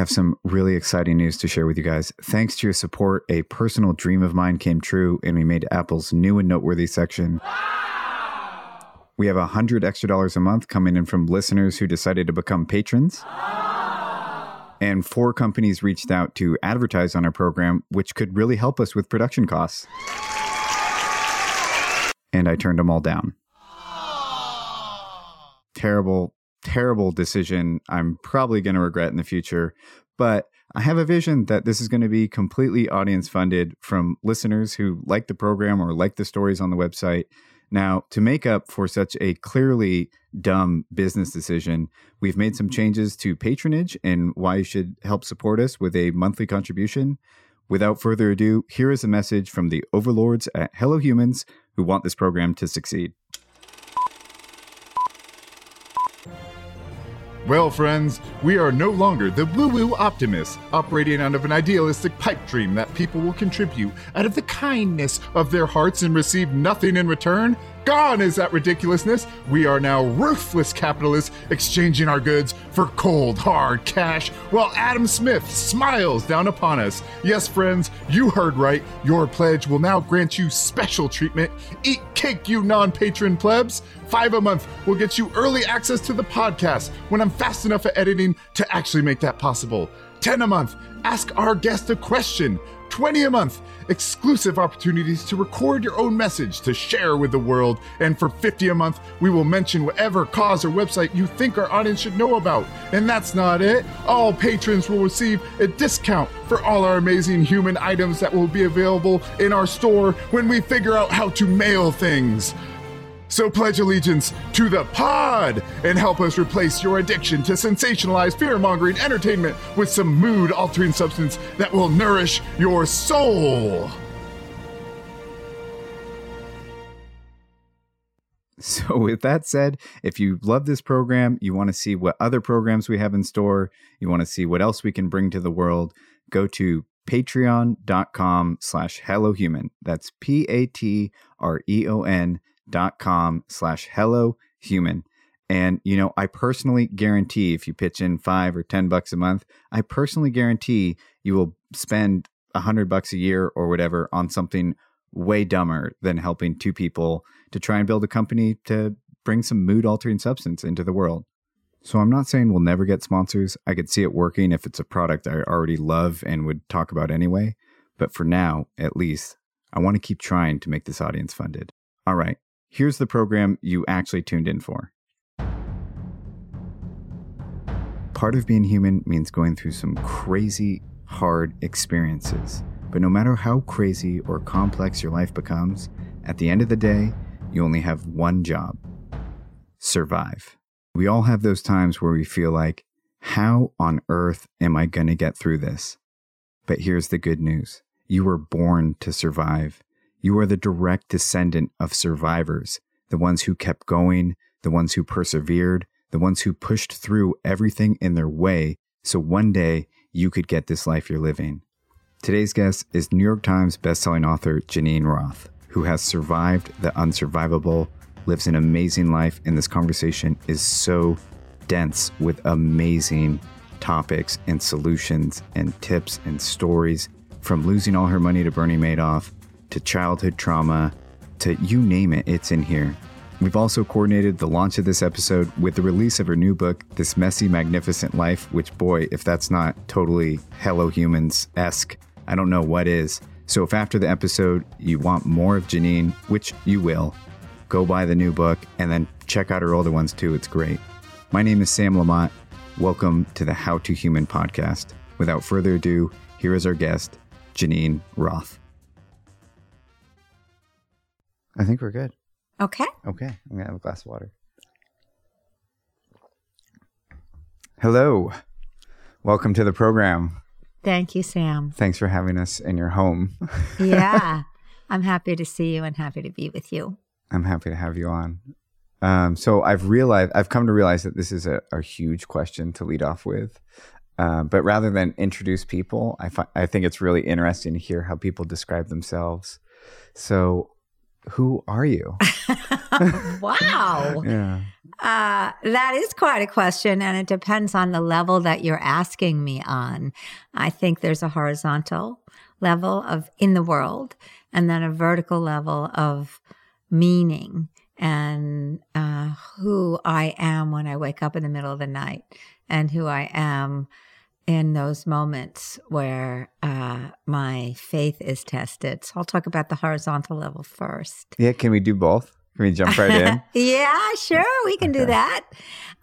have some really exciting news to share with you guys. Thanks to your support, a personal dream of mine came true, and we made Apple's new and noteworthy section. We have a hundred extra dollars a month coming in from listeners who decided to become patrons. And four companies reached out to advertise on our program, which could really help us with production costs. And I turned them all down. Terrible, terrible decision. I'm probably going to regret in the future. But I have a vision that this is going to be completely audience funded from listeners who like the program or like the stories on the website. Now, to make up for such a clearly dumb business decision, we've made some changes to patronage and why you should help support us with a monthly contribution. Without further ado, here is a message from the overlords at Hello Humans who want this program to succeed. Well, friends, we are no longer the woo woo optimists operating out of an idealistic pipe dream that people will contribute out of the kindness of their hearts and receive nothing in return. Gone is that ridiculousness. We are now ruthless capitalists exchanging our goods for cold, hard cash while Adam Smith smiles down upon us. Yes, friends, you heard right. Your pledge will now grant you special treatment. Eat cake, you non patron plebs. Five a month will get you early access to the podcast when I'm fast enough at editing to actually make that possible. 10 a month, ask our guest a question. 20 a month, exclusive opportunities to record your own message to share with the world. And for 50 a month, we will mention whatever cause or website you think our audience should know about. And that's not it. All patrons will receive a discount for all our amazing human items that will be available in our store when we figure out how to mail things. So pledge allegiance to the pod and help us replace your addiction to sensationalized fear mongering entertainment with some mood altering substance that will nourish your soul. So, with that said, if you love this program, you want to see what other programs we have in store, you want to see what else we can bring to the world, go to patreon.com slash hellohuman. That's P A T R E O N dot com slash hello human. And, you know, I personally guarantee if you pitch in five or 10 bucks a month, I personally guarantee you will spend a hundred bucks a year or whatever on something way dumber than helping two people to try and build a company to bring some mood altering substance into the world. So I'm not saying we'll never get sponsors. I could see it working if it's a product I already love and would talk about anyway. But for now, at least, I want to keep trying to make this audience funded. All right, Here's the program you actually tuned in for. Part of being human means going through some crazy, hard experiences. But no matter how crazy or complex your life becomes, at the end of the day, you only have one job survive. We all have those times where we feel like, how on earth am I going to get through this? But here's the good news you were born to survive. You are the direct descendant of survivors, the ones who kept going, the ones who persevered, the ones who pushed through everything in their way so one day you could get this life you're living. Today's guest is New York Times bestselling author Geneen Roth, who has survived the unsurvivable, lives an amazing life, and this conversation is so dense with amazing topics and solutions and tips and stories from losing all her money to Bernie Madoff to childhood trauma to you name it, it's in here. We've also coordinated the launch of this episode with the release of her new book, This Messy Magnificent Life, which, boy, if that's not totally Hello Humans esque, I don't know what is. So, if after the episode you want more of Geneen, which you will, go buy the new book and then check out her older ones too. It's great. My name is Sam Lamott. Welcome to the How to Human podcast. Without further ado, here is our guest, Geneen Roth. I think we're good. Okay. Okay. I'm going to have a glass of water. Hello. Welcome to the program. Thank you, Sam. Thanks for having us in your home. yeah. I'm happy to see you and happy to be with you. I'm happy to have you on. Um, so I've realized, I've come to realize that this is a, a huge question to lead off with. Uh, but rather than introduce people, I, fi- I think it's really interesting to hear how people describe themselves. So who are you? wow. Yeah. Uh, that is quite a question, and it depends on the level that you're asking me on. I think there's a horizontal level of in the world, and then a vertical level of meaning and uh, who I am when I wake up in the middle of the night, and who I am in those moments where uh, my faith is tested. So I'll talk about the horizontal level first. Yeah. Can we do both? Can we jump right in? yeah, sure, we can do that.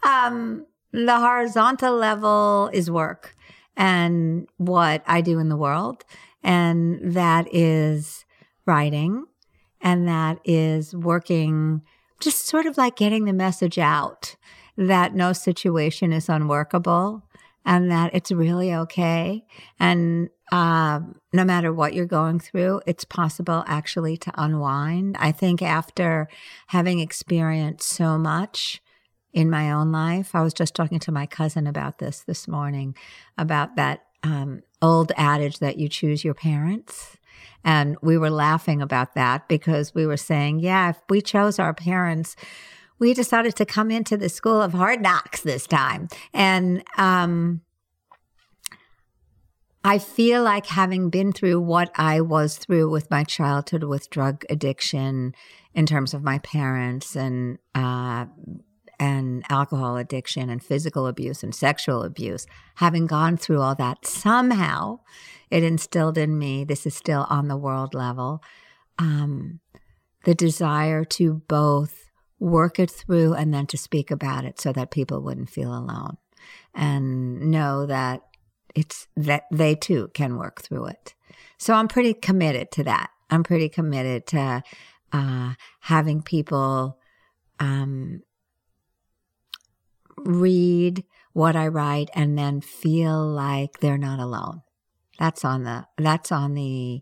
Um, the horizontal level is work and what I do in the world, and that is writing, and that is working, just sort of like getting the message out that no situation is unworkable and that it's really okay. And um, no matter what you're going through, it's possible actually to unwind. I think after having experienced so much in my own life, I was just talking to my cousin about this this morning about that um, old adage that you choose your parents. And we were laughing about that because we were saying, yeah, if we chose our parents, we decided to come into the school of hard knocks this time. And um, I feel like having been through what I was through with my childhood with drug addiction in terms of my parents and uh, and alcohol addiction and physical abuse and sexual abuse, having gone through all that, somehow it instilled in me, this is still on the world level, um, the desire to both work it through and then to speak about it so that people wouldn't feel alone and know that it's that they too can work through it. So I'm pretty committed to that. I'm pretty committed to uh, having people um, read what I write and then feel like they're not alone. That's on the that's on the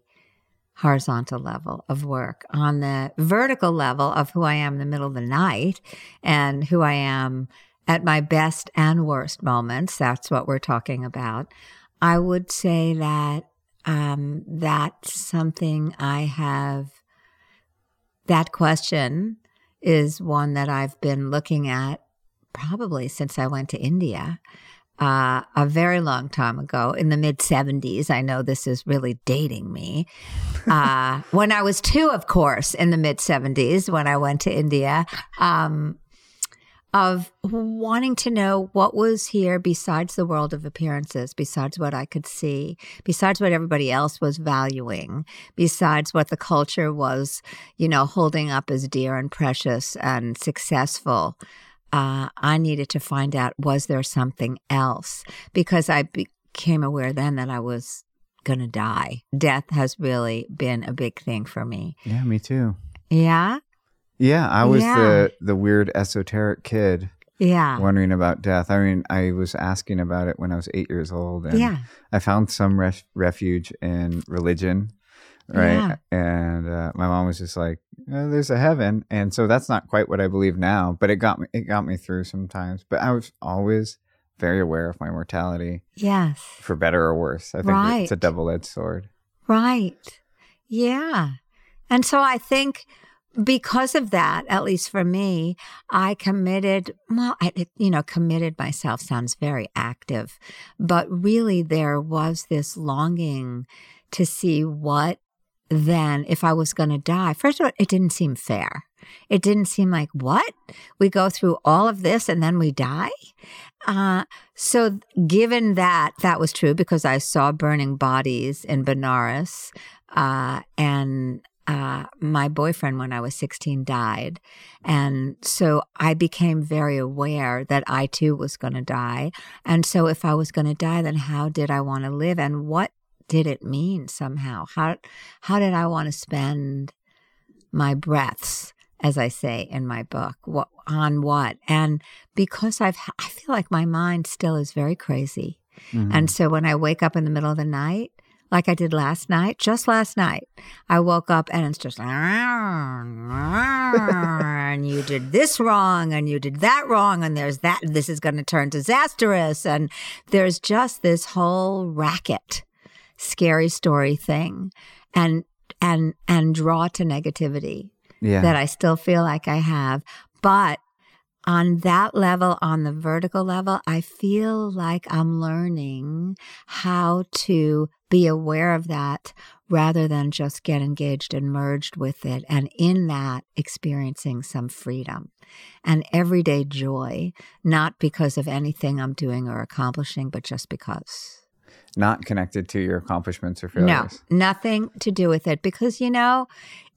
horizontal level of work. On the vertical level of who I am in the middle of the night and who I am at my best and worst moments, that's what we're talking about. I would say that um, that's something I have. That question is one that I've been looking at probably since I went to India uh, a very long time ago in the mid 70s. I know this is really dating me. Uh, when I was two, of course, in the mid 70s, when I went to India, um, of wanting to know what was here besides the world of appearances, besides what I could see, besides what everybody else was valuing, besides what the culture was, you know, holding up as dear and precious and successful uh, I needed to find out was there something else because I became aware then that I was going to die. Death has really been a big thing for me. Yeah, me too. Yeah. Yeah, I was Yeah. the the weird esoteric kid Yeah. wondering about death. I mean, I was asking about it when I was eight years old, and Yeah. I found some ref- refuge in religion, right? Yeah. And uh, my mom was just like, "Uh, "There's a heaven," and so that's not quite what I believe now, but it got me. It got me through sometimes. But I was always very aware of my mortality, Yes. for better or worse. I think it's a double edged sword. Right. Yeah. And so I think because of that, at least for me, I committed, well, I, you know, committed myself sounds very active, but really there was this longing to see what then, if I was going to die, first of all, it didn't seem fair. It didn't seem like, what? We go through all of this and then we die? Uh, so, given that that was true, because I saw burning bodies in Benares, uh, and uh, my boyfriend, when I was 16, died. And so I became very aware that I too was going to die. And so, if I was going to die, then how did I want to live? And what did it mean somehow? How, how did I want to spend my breaths? As I say in my book, what, on what? And because I've, I feel like my mind still is very crazy. Mhm. And so when I wake up in the middle of the night, like I did last night, just last night, I woke up and it's just, and you did this wrong and you did that wrong and there's that, this is going to turn disastrous. And there's just this whole racket, scary story thing and, and, and draw to negativity. Yeah. that I still feel like I have. But on that level, on the vertical level, I feel like I'm learning how to be aware of that rather than just get engaged and merged with it. And in that, experiencing some freedom and everyday joy, not because of anything I'm doing or accomplishing, but just because. Not connected to your accomplishments or failures. No, nothing to do with it because, you know,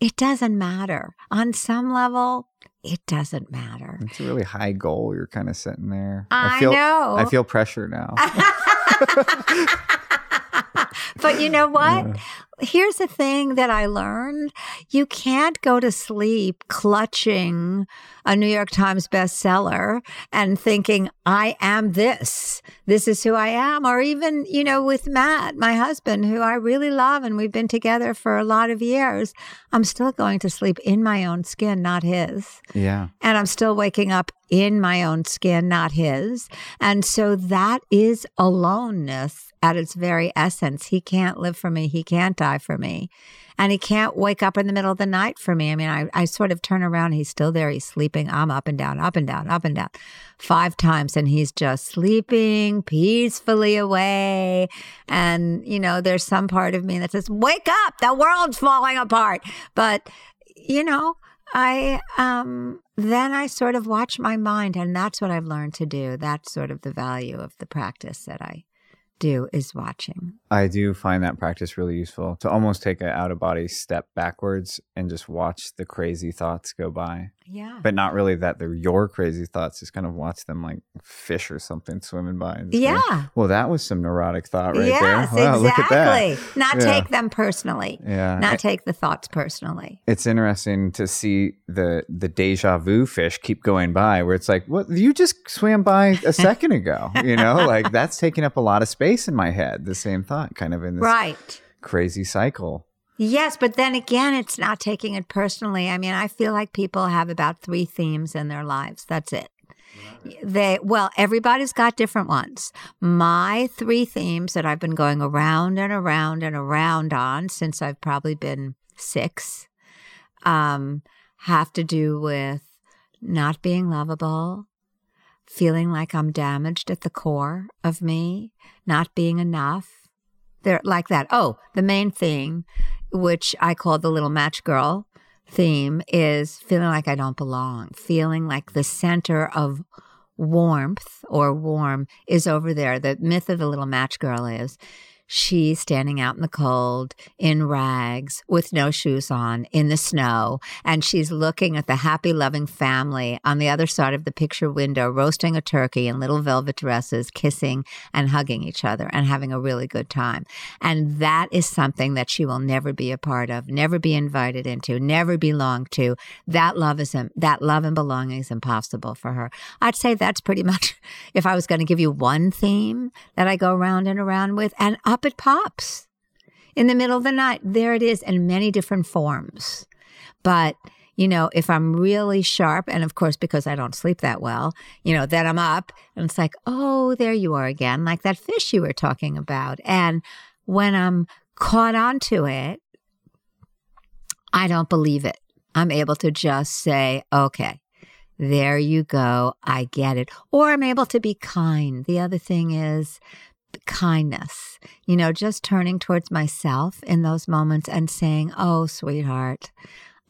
it doesn't matter. On some level, it doesn't matter. It's a really high goal you're kind of sitting there. I feel know. I feel pressure now. but you know what? Here's the thing that I learned. You can't go to sleep clutching a New York Times bestseller and thinking, I am this. This is who I am. Or even, you know, with Matt, my husband, who I really love, and we've been together for a lot of years, I'm still going to sleep in my own skin, not his yeah. and I'm still waking up in my own skin, not his. And so that is aloneness at its very essence. He can't live for me. He can't die for me. And he can't wake up in the middle of the night for me. I mean, I, I sort of turn around. He's still there. He's sleeping. I'm up and down, up and down, up and down five times. And he's just sleeping peacefully away. And, you know, there's some part of me that says, wake up. The world's falling apart. But, you know, I um then I sort of watch my mind and that's what I've learned to do. That's sort of the value of the practice that I do is watching. I do find that practice really useful to almost take an out of body step backwards and just watch the crazy thoughts go by. Yeah. But not really that they're your crazy thoughts, just kind of watch them like fish or something swimming by. and just go, Yeah. well, that was some neurotic thought right yes, there. Wow, look at that. exactly. Not Yeah. take them personally. Yeah. Not take the thoughts personally. it's interesting to see the the deja vu fish keep going by where it's like what you just swam by a second ago you know like that's taking up a lot of space in my head the same thought kind of in this Right. crazy cycle Yes, but then again, it's not taking it personally. I mean, I feel like people have about three themes in their lives. That's it. They well, everybody's got different ones. My three themes that I've been going around and around and around on since I've probably been six um, have to do with not being lovable, feeling like I'm damaged at the core of me, not being enough. They're like that. Oh, the main thing, which I call the little match girl theme, is feeling like I don't belong, feeling like the center of warmth or warm is over there. The myth of the little match girl is she's standing out in the cold in rags with no shoes on in the snow and she's looking at the happy loving family on the other side of the picture window roasting a turkey in little velvet dresses kissing and hugging each other and having a really good time. And that is something that she will never be a part of never be invited into never belong to. That love is that love and belonging is impossible for her. I'd say that's pretty much if i was going to give you one theme that i go around and around with and up it pops in the middle of the night there it is in many different forms but you know if i'm really sharp and of course because i don't sleep that well you know then i'm up and it's like oh there you are again like that fish you were talking about and when i'm caught onto it i don't believe it i'm able to just say okay there you go. I get it. Or I'm able to be kind. The other thing is kindness, you know, just turning towards myself in those moments and saying, Oh, sweetheart,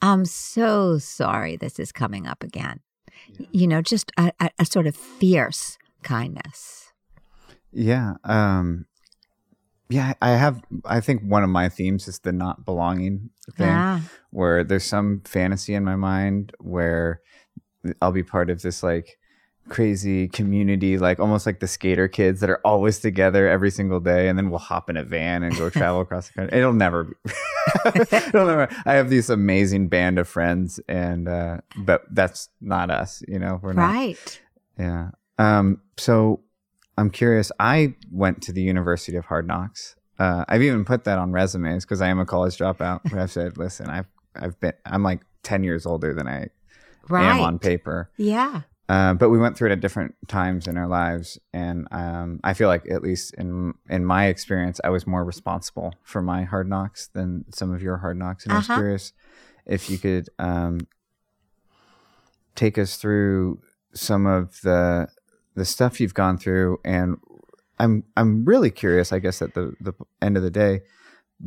I'm so sorry this is coming up again. You know, just a, a, a sort of fierce kindness. yeah um yeah i have i think one of my themes is the not belonging thing Yeah. where there's some fantasy in my mind where I'll be part of this like crazy community, like almost like the skater kids that are always together every single day, and then we'll hop in a van and go travel across the country. It'll never be. It'll never. I have this amazing band of friends, and uh, but that's not us. You know, we're not. Right. Yeah. Um. So I'm curious. I went to the University of Hard Knocks. Uh, I've even put that on resumes because I am a college dropout. But I've said, listen, I've I've been I'm like ten years older than I Right. am on paper. Yeah. Uh, but we went through it at different times in our lives, and um, I feel like, at least in in my experience, I was more responsible for my hard knocks than some of your hard knocks. And I was Uh-huh. curious if you could um, take us through some of the the stuff you've gone through, and I'm I'm really curious. I guess at the the end of the day,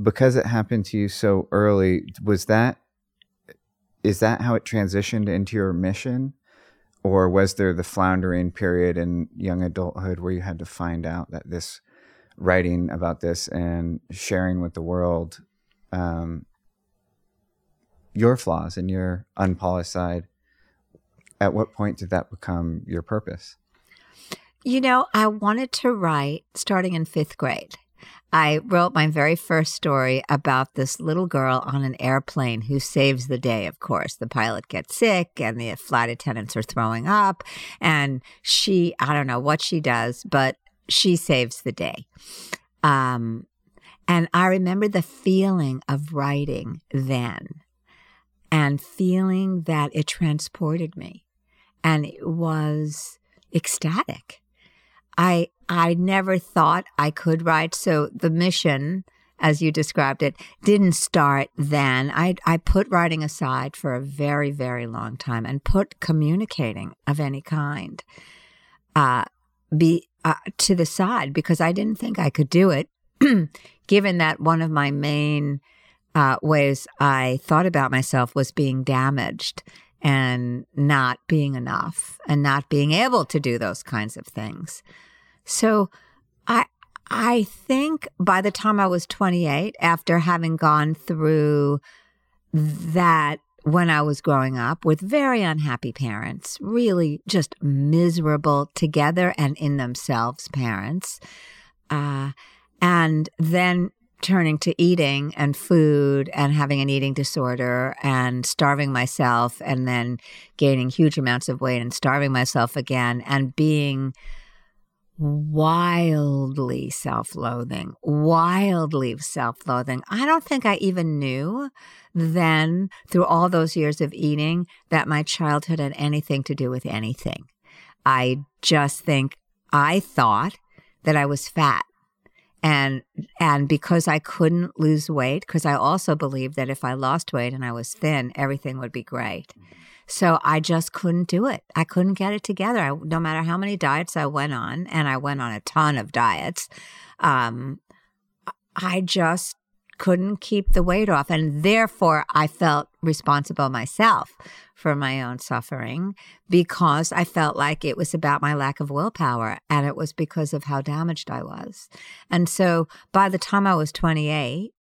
because it happened to you so early, was that is that how it transitioned into your mission? Or was there the floundering period in young adulthood where you had to find out that this writing about this and sharing with the world um, your flaws and your unpolished side? At what point did that become your purpose? You know, I wanted to write starting in fifth grade. I wrote my very first story about this little girl on an airplane who saves the day, of course. The pilot gets sick and the flight attendants are throwing up. And she, I don't know what she does, but she saves the day. Um, and I remember the feeling of writing then and feeling that it transported me. And it was ecstatic. I I never thought I could write. So the mission, as you described it, didn't start then. I I put writing aside for a very very long time and put communicating of any kind, uh, be uh, to the side because I didn't think I could do it. Given that one of my main uh, ways I thought about myself was being damaged and not being enough and not being able to do those kinds of things. So I I think by the time I was 28 after having gone through that when I was growing up with very unhappy parents, really just miserable together and in themselves parents. Uh, and then turning to eating and food and having an eating disorder and starving myself and then gaining huge amounts of weight and starving myself again and being wildly self loathing, wildly self loathing. I don't think I even knew then, through all those years of eating, that my childhood had anything to do with anything. I just think I thought that I was fat and and because I couldn't lose weight because I also believed that if I lost weight and I was thin everything would be great. So I just couldn't do it. I couldn't get it together. I, no matter how many diets I went on, and I went on a ton of diets, um, I just couldn't keep the weight off. And therefore, I felt responsible myself for my own suffering because I felt like it was about my lack of willpower and it was because of how damaged I was. And so by the time I was 28,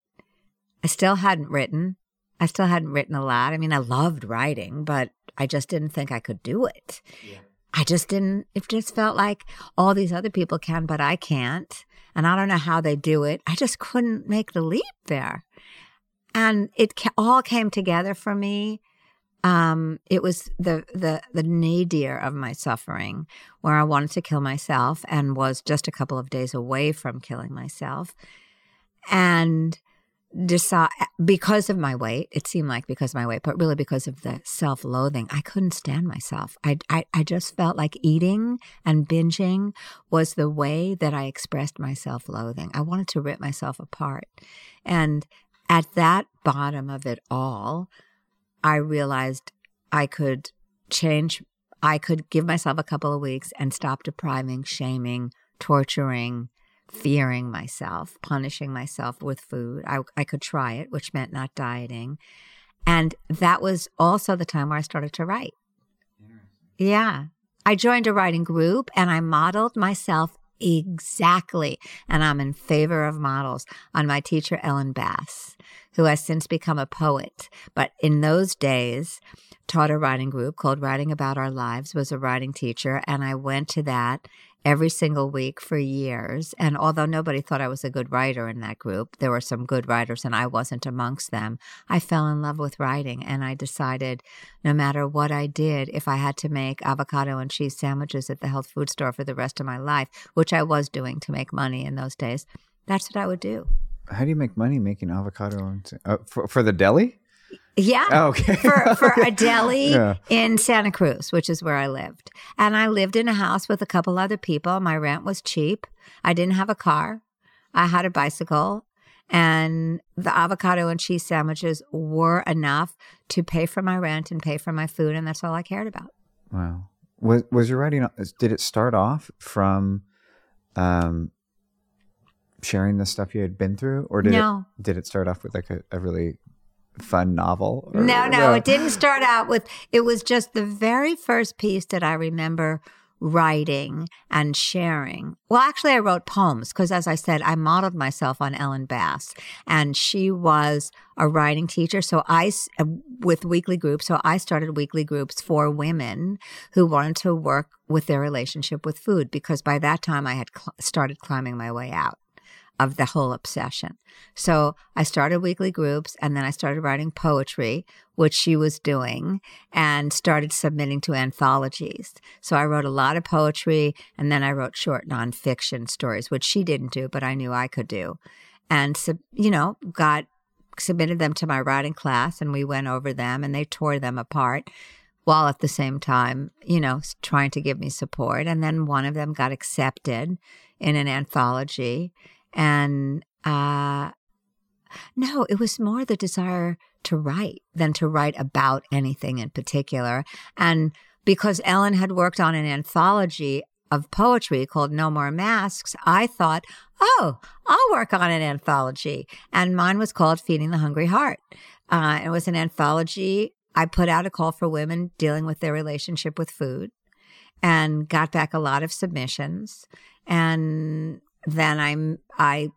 I still hadn't written. I still hadn't written a lot. I mean, I loved writing, but I just didn't think I could do it. Yeah. I just didn't, it just felt like all these other people can, but I can't. And I don't know how they do it. I just couldn't make the leap there. And it all came together for me. Um, it was the, the, the nadir of my suffering where I wanted to kill myself and was just a couple of days away from killing myself. And decide because of my weight it seemed like because of my weight but really because of the self-loathing i couldn't stand myself. I, I i just felt like eating and binging was the way that i expressed my self-loathing. I wanted to rip myself apart. And at that bottom of it all i realized i could change i could give myself a couple of weeks and stop depriving shaming torturing fearing myself, punishing myself with food. I, I could try it, which meant not dieting. And that was also the time where I started to write. Yeah. I joined a writing group and I modeled myself exactly. And I'm in favor of models on my teacher, Ellen Bass, who has since become a poet. But in those days, taught a writing group called Writing About Our Lives, was a writing teacher. And I went to that every single week for years. And although nobody thought I was a good writer in that group, there were some good writers and I wasn't amongst them. I fell in love with writing and I decided no matter what I did, if I had to make avocado and cheese sandwiches at the health food store for the rest of my life, which I was doing to make money in those days, that's what I would do. How do you make money making avocado and, uh, for, for the deli? Yeah. Oh, okay. for for a deli yeah. in Santa Cruz, which is where I lived. And I lived in a house with a couple other people. My rent was cheap. I didn't have a car. I had a bicycle And the avocado and cheese sandwiches were enough to pay for my rent and pay for my food. And that's all I cared about. Wow. Was was your writing? Did it start off from um, sharing the stuff you had been through, or did No. it did it start off with like a, a really fun novel? or- No, no, it didn't start out with, it was just the very first piece that I remember writing and sharing. Well, actually, I wrote poems because, as I said, I modeled myself on Ellen Bass, and she was a writing teacher. So I, uh, with weekly groups, so I started weekly groups for women who wanted to work with their relationship with food because by that time I had cl- started climbing my way out of the whole obsession. So I started weekly groups and then I started writing poetry, which she was doing, and started submitting to anthologies. So I wrote a lot of poetry and then I wrote short nonfiction stories, which she didn't do, but I knew I could do. And, you know, got submitted them to my writing class and we went over them and they tore them apart while at the same time, you know, trying to give me support. And then one of them got accepted in an anthology. And uh, no, it was more the desire to write than to write about anything in particular. And because Ellen had worked on an anthology of poetry called No More Masks, I thought, oh, I'll work on an anthology. And mine was called Feeding the Hungry Heart. Uh, it was an anthology. I put out a call for women dealing with their relationship with food and got back a lot of submissions. And then I'm, I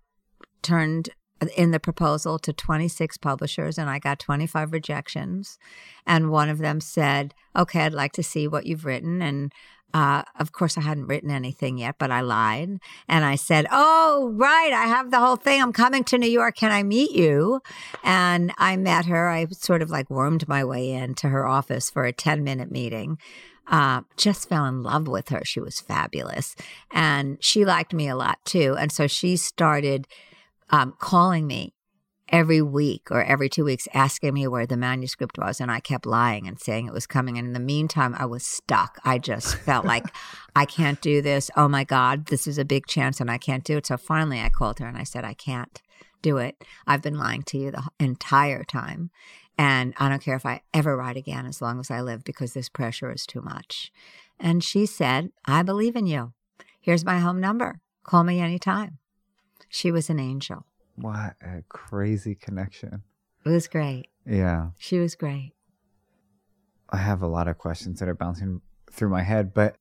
turned in the proposal to 26 publishers and I got 25 rejections. And one of them said, Okay, I'd like to see what you've written. And uh, of course, I hadn't written anything yet, but I lied. And I said, Oh, right, I have the whole thing. I'm coming to New York. Can I meet you? And I met her. I sort of like wormed my way into her office for a 10 minute meeting. Uh, just fell in love with her. She was fabulous. And she liked me a lot too. And so she started um, calling me every week or every two weeks, asking me where the manuscript was. And I kept lying and saying it was coming. And in the meantime, I was stuck. I just felt like I can't do this. Oh my God, this is a big chance and I can't do it. So finally, I called her and I said, I can't do it. I've been lying to you the entire time. And I don't care if I ever write again as long as I live because this pressure is too much. And she said, I believe in you. Here's my home number. Call me anytime. She was an angel. What a crazy connection. It was great. Yeah. She was great. I have a lot of questions that are bouncing through my head, but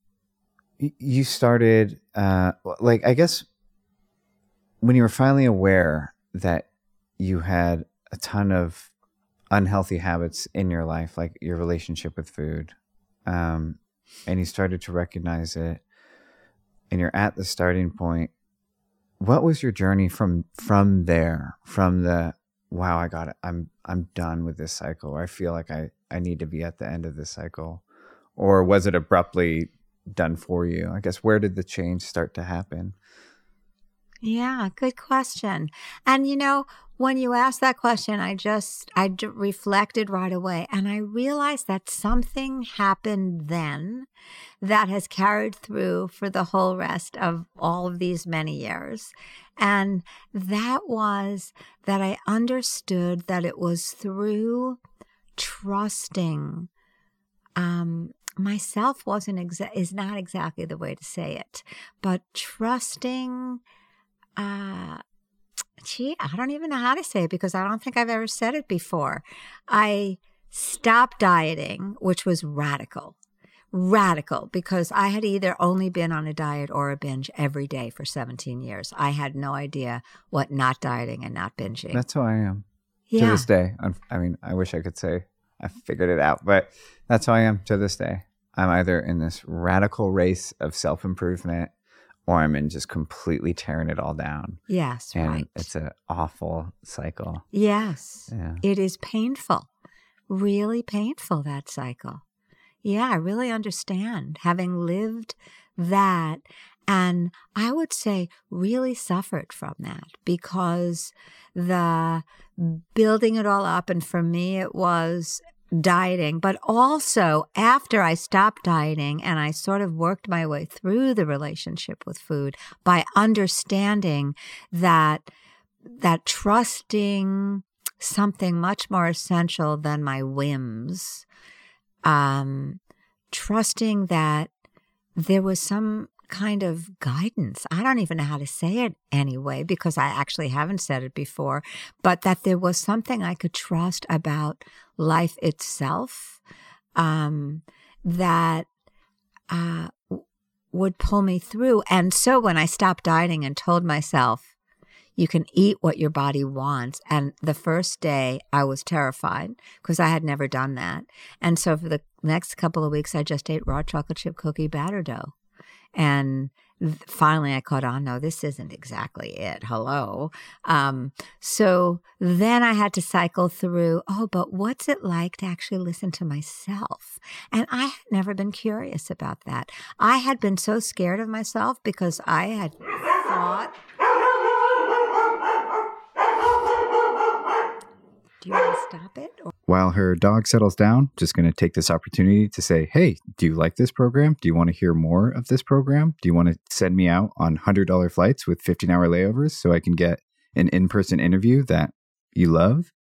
y- you started, uh, like, I guess when you were finally aware that you had a ton of unhealthy habits in your life, like your relationship with food, um, and you started to recognize it, and you're at the starting point. What was your journey from from there? From the wow, I got it. I'm I'm done with this cycle. I feel like I I need to be at the end of this cycle, or was it abruptly done for you? I guess where did the change start to happen? Yeah, good question. And you know, when you asked that question, I just I d- reflected right away and I realized that something happened then that has carried through for the whole rest of all of these many years. And that was that I understood that it was through trusting um myself wasn't exa- is not exactly the way to say it, but trusting uh gee, I don't even know how to say it because I don't think I've ever said it before. I stopped dieting, which was radical. Radical because I had either only been on a diet or a binge every day for 17 years. I had no idea what not dieting and not binging. That's who I am to this day. I mean, I wish I could say I figured it out, but that's how I am to this day. I'm either in this radical race of self improvement or I'm in just completely tearing it all down. Yes, And right. it's an awful cycle. yes. Yeah. It is painful, really painful, that cycle. Yeah, I really understand having lived that. And I would say really suffered from that because the building it all up, and for me, it was dieting, but also after I stopped dieting and I sort of worked my way through the relationship with food by understanding that that trusting something much more essential than my whims, um, trusting that there was some kind of guidance. I don't even know how to say it anyway because I actually haven't said it before, but that there was something I could trust about life itself um, that uh, would pull me through. And so when I stopped dieting and told myself, you can eat what your body wants. And the first day I was terrified because I had never done that. And so for the next couple of weeks, I just ate raw chocolate chip cookie batter dough. And finally I caught on, no, this isn't exactly it. Hello. Um, so then I had to cycle through, oh, but what's it like to actually listen to myself? And I had never been curious about that. I had been so scared of myself because I had thought Do you want to stop it? Or- While her dog settles down, just going to take this opportunity to say, hey, do you like this program? Do you want to hear more of this program? Do you want to send me out on $100 flights with 15 hour layovers so I can get an in person interview that you love?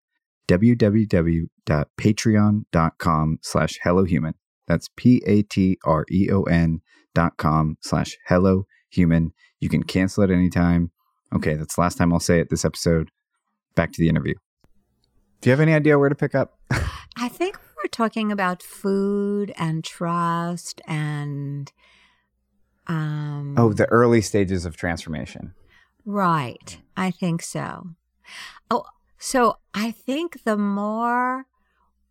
www.patreon.com slash hellohuman. That's P-A-T-R-E-O-N dot com slash hello human. You can cancel at any time. Okay, that's the last time I'll say it this episode. Back to the interview. Do you have any idea where to pick up? I think we're talking about food and trust and um oh, the early stages of transformation. Right. I think so. Oh, so I think the more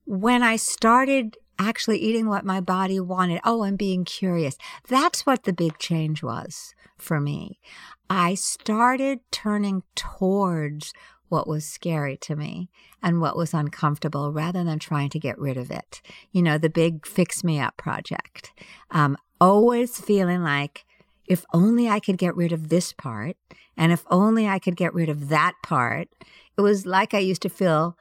when I started actually eating what my body wanted, oh, and being curious, that's what the big change was for me. I started turning towards what was scary to me and what was uncomfortable rather than trying to get rid of it. You know, the big fix me up project. Um, always feeling like if only I could get rid of this part and if only I could get rid of that part. It was like I used to feel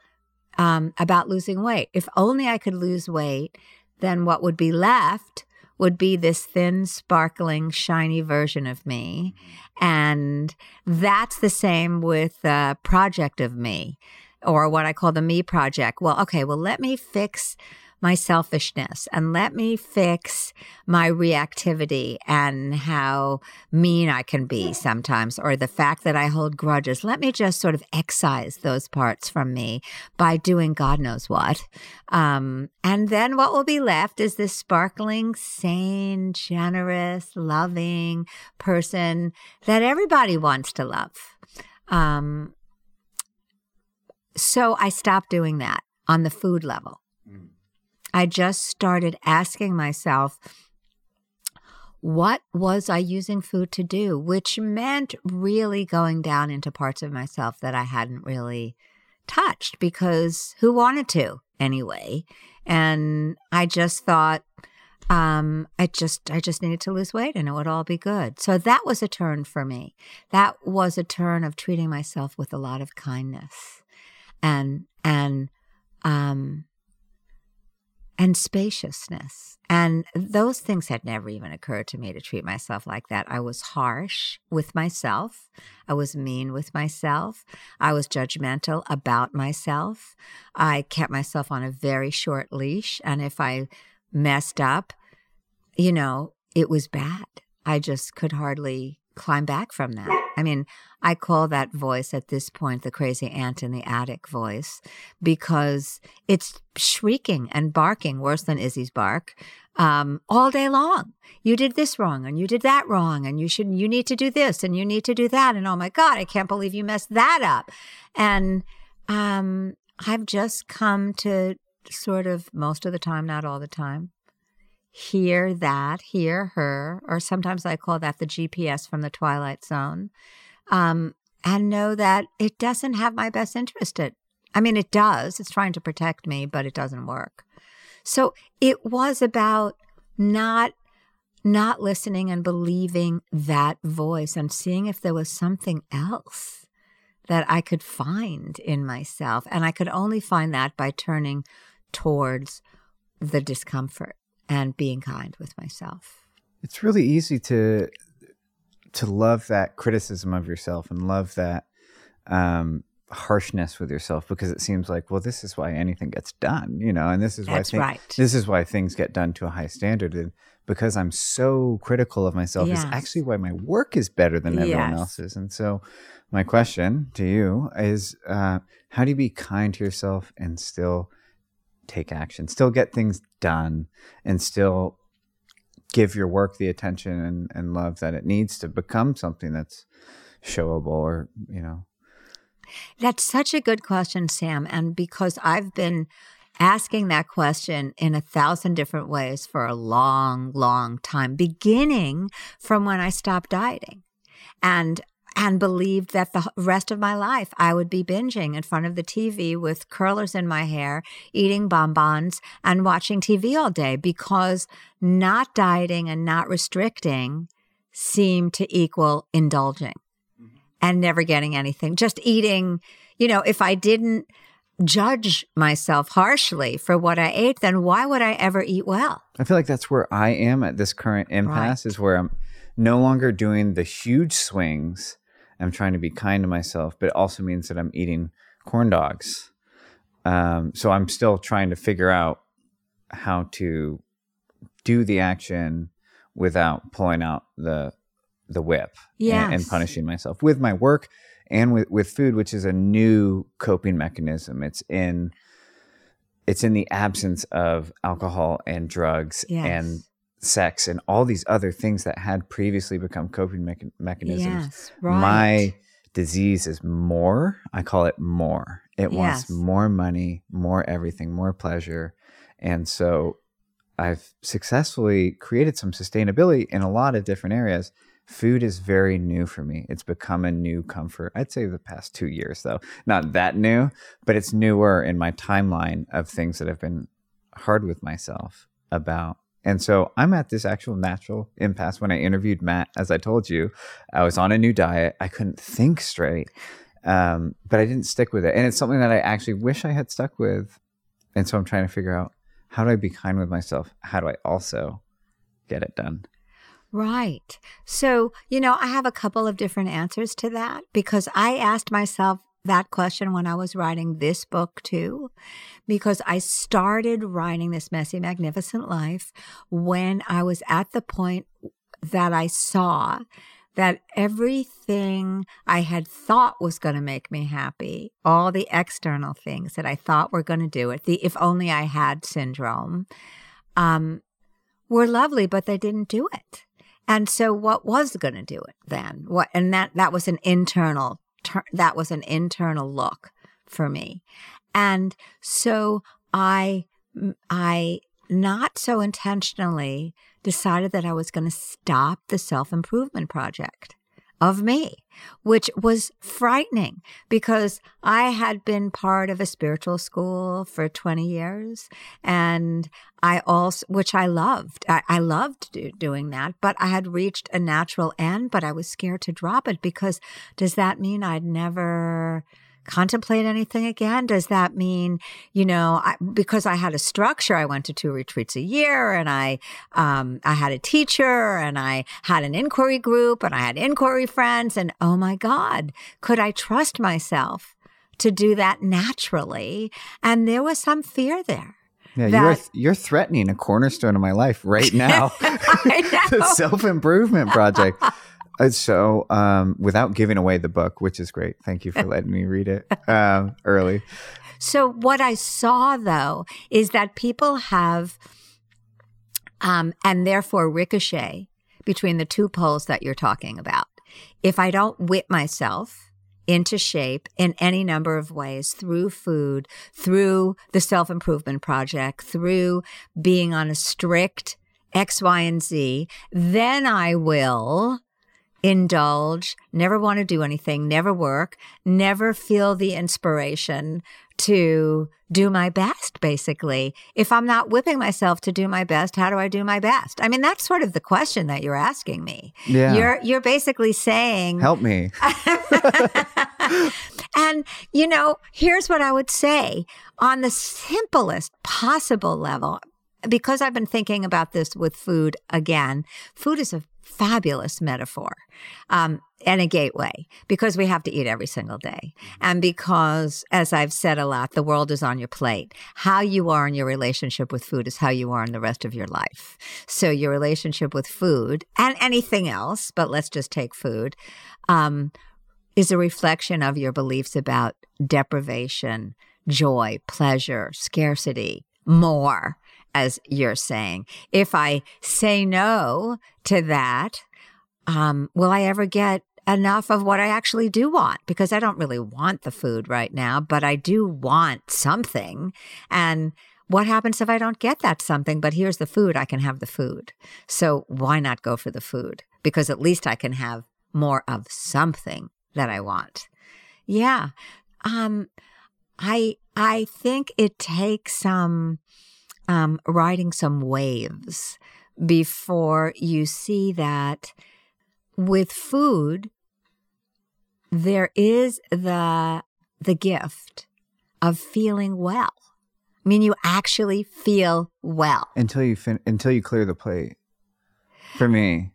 um, about losing weight. If only I could lose weight, then what would be left would be this thin, sparkling, shiny version of me. And that's the same with the project of me or what I call the me project. Well, okay, well, let me fix my selfishness and let me fix my reactivity and how mean I can be sometimes, or the fact that I hold grudges. Let me just sort of excise those parts from me by doing God knows what. Um, and then what will be left is this sparkling, sane, generous, loving person that everybody wants to love. Um, so I stopped doing that on the food level. I just started asking myself, what was I using food to do? Which meant really going down into parts of myself that I hadn't really touched because who wanted to anyway? And I just thought, um, I just I just needed to lose weight and it would all be good. So that was a turn for me. That was a turn of treating myself with a lot of kindness and and um and spaciousness. And those things had never even occurred to me to treat myself like that. I was harsh with myself. I was mean with myself. I was judgmental about myself. I kept myself on a very short leash. And if I messed up, you know, it was bad. I just could hardly climb back from that. I mean, I call that voice at this point the crazy aunt in the attic voice because it's shrieking and barking worse than Izzy's bark um, all day long. You did this wrong and you did that wrong and you should you need to do this and you need to do that and oh my god, I can't believe you messed that up. And um, I've just come to sort of most of the time, not all the time, hear that, hear her, or sometimes I call that the GPS from the Twilight Zone, um, and know that it doesn't have my best interest at. I mean, it does. It's trying to protect me, but it doesn't work. So it was about not not listening and believing that voice and seeing if there was something else that I could find in myself. And I could only find that by turning towards the discomfort and being kind with myself. It's really easy to to love that criticism of yourself and love that um, harshness with yourself because it seems like, well, this is why anything gets done, you know, and this is That's why thi- right. this is why things get done to a high standard. And because I'm so critical of myself is actually why my work is better than everyone Yes. else's. And so, my question to you is, uh, how do you be kind to yourself and still take action, still get things done, and still give your work the attention and, and love that it needs to become something that's showable or you know That's such a good question, Sam. And because I've been asking that question in a thousand different ways for a long, long time, beginning from when I stopped dieting and and believed that the rest of my life I would be binging in front of the TV with curlers in my hair, eating bonbons and watching TV all day because not dieting and not restricting seemed to equal indulging mm-hmm. and never getting anything. Just eating, you know, if I didn't judge myself harshly for what I ate, then why would I ever eat well? i feel like that's where i am at this current impasse is where i'm no longer doing the huge swings i'm trying to be kind to myself but it also means that i'm eating corn dogs um, so i'm still trying to figure out how to do the action without pulling out the the whip and, and punishing myself with my work and with, with food, which is a new coping mechanism. It's in it's in the absence of alcohol and drugs Yes. and sex and all these other things that had previously become coping mecha- mechanisms. Yes, right. My disease is more. I call it more. It wants more money, more everything, more pleasure. And so I've successfully created some sustainability in a lot of different areas. Food is very new for me. It's become a new comfort. I'd say the past two years, though. Not that new, but it's newer in my timeline of things that have been hard with myself about. And so I'm at this actual natural impasse. When I interviewed Matt, as I told you, I was on a new diet. I couldn't think straight, um, but I didn't stick with it. And it's something that I actually wish I had stuck with. And so I'm trying to figure out how do I be kind with myself? How do I also get it done? Right. So, you know, I have a couple of different answers to that because I asked myself that question when I was writing this book too, because I started writing this messy, magnificent life when I was at the point that I saw that everything I had thought was going to make me happy, all the external things that I thought were going to do it, the if only I had syndrome, um, were lovely, but they didn't do it. And so what was going to do it then? What, and that, that was an internal, tur- that was an internal look for me. And so I, I not so intentionally decided that I was going to stop the self improvement project of me, which was frightening because I had been part of a spiritual school for 20 years and I also, which I loved. I, I loved do, doing that, but I had reached a natural end, but I was scared to drop it because does that mean I'd never contemplate anything again? Does that mean, you know, I, because I had a structure, I went to two retreats a year and I, um, I had a teacher and I had an inquiry group and I had inquiry friends and oh my God, could I trust myself to do that naturally? And there was some fear there. Yeah, That- you're you're threatening a cornerstone of my life right now. the self improvement project. Uh, So, um, without giving away the book, which is great, thank you for letting me read it um, early. So what I saw though is that people have, um, and therefore ricochet between the two poles that you're talking about. If I don't whip myself into shape in any number of ways through food, through the self improvement project, through being on a strict X, Y, and Z, then I will indulge, never want to do anything, never work, never feel the inspiration to do my best, basically. If I'm not whipping myself to do my best, how do I do my best? I mean, that's sort of the question that you're asking me. Yeah. You're you're basically saying Help me. and, you know, here's what I would say on the simplest possible level, because I've been thinking about this with food again, food is a fabulous metaphor um, and a gateway because we have to eat every single day. And because, as I've said a lot, the world is on your plate. How you are in your relationship with food is how you are in the rest of your life. So, your relationship with food and anything else, but let's just take food, um, is a reflection of your beliefs about deprivation, joy, pleasure, scarcity, more as you're saying. If I say no to that, um, will I ever get enough of what I actually do want? Because I don't really want the food right now, but I do want something. And what happens if I don't get that something? But here's the food, I can have the food. So why not go for the food? Because at least I can have more of something that I want. Yeah. Um, I I think it takes some um, Um, riding some waves before you see that with food there is the the gift of feeling well. I mean, you actually feel well until you fin- until you clear the plate. For me,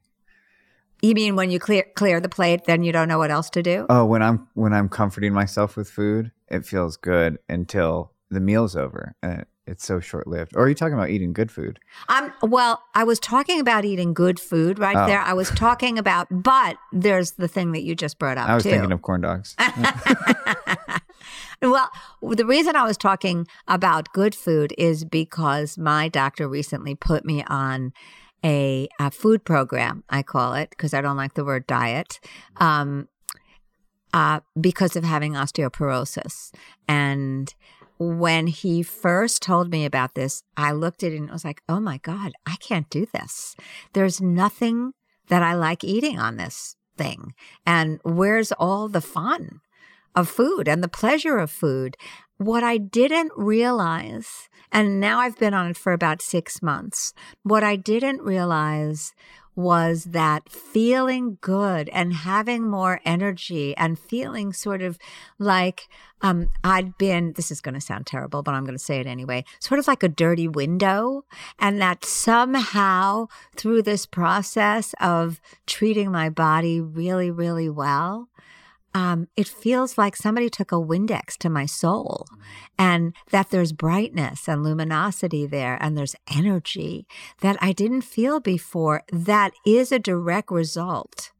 you mean when you clear clear the plate, then you don't know what else to do? Oh, when I'm when I'm comforting myself with food, it feels good until the meal's over, and it's so short lived. Or are you talking about eating good food? Um, well, I was talking about eating good food right oh. there. I was talking about, but there's the thing that you just brought up. I was too. thinking of corn dogs. well, the reason I was talking about good food is because my doctor recently put me on a, a food program, I call it, because I don't like the word diet, um, uh, because of having osteoporosis. And when he first told me about this, I looked at it and was like, oh my God, I can't do this. There's nothing that I like eating on this thing. And where's all the fun of food and the pleasure of food? What I didn't realize, and now I've been on it for about six months, what I didn't realize was that feeling good and having more energy and feeling sort of like um, I'd been, this is going to sound terrible, but I'm going to say it anyway, sort of like a dirty window. And that somehow through this process of treating my body really, really well, um, it feels like somebody took a Windex to my soul and that there's brightness and luminosity there and there's energy that I didn't feel before. That is a direct result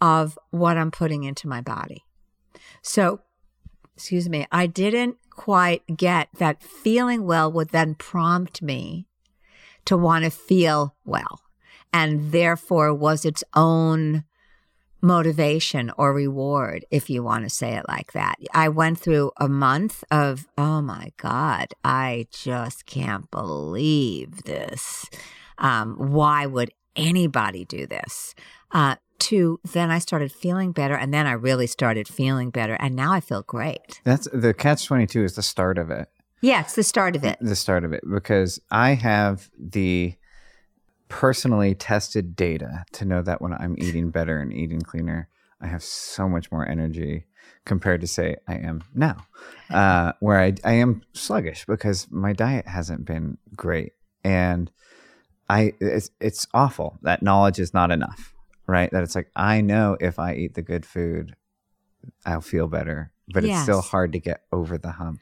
of what I'm putting into my body. So, excuse me, I didn't quite get that feeling well would then prompt me to want to feel well and therefore was its own motivation or reward, if you want to say it like that. I went through a month of, oh my God, I just can't believe this. Um, why would anybody do this? Uh, to then I started feeling better, and then I really started feeling better, and now I feel great. That's the catch twenty two is the start of it. Yeah, it's the start of it. The start of it because I have the personally tested data to know that when I'm eating better and eating cleaner, I have so much more energy compared to say I am now, uh, where I, I am sluggish because my diet hasn't been great. And I, it's, it's awful that knowledge is not enough, right? That it's like, I know if I eat the good food, I'll feel better, but yes. it's still hard to get over the hump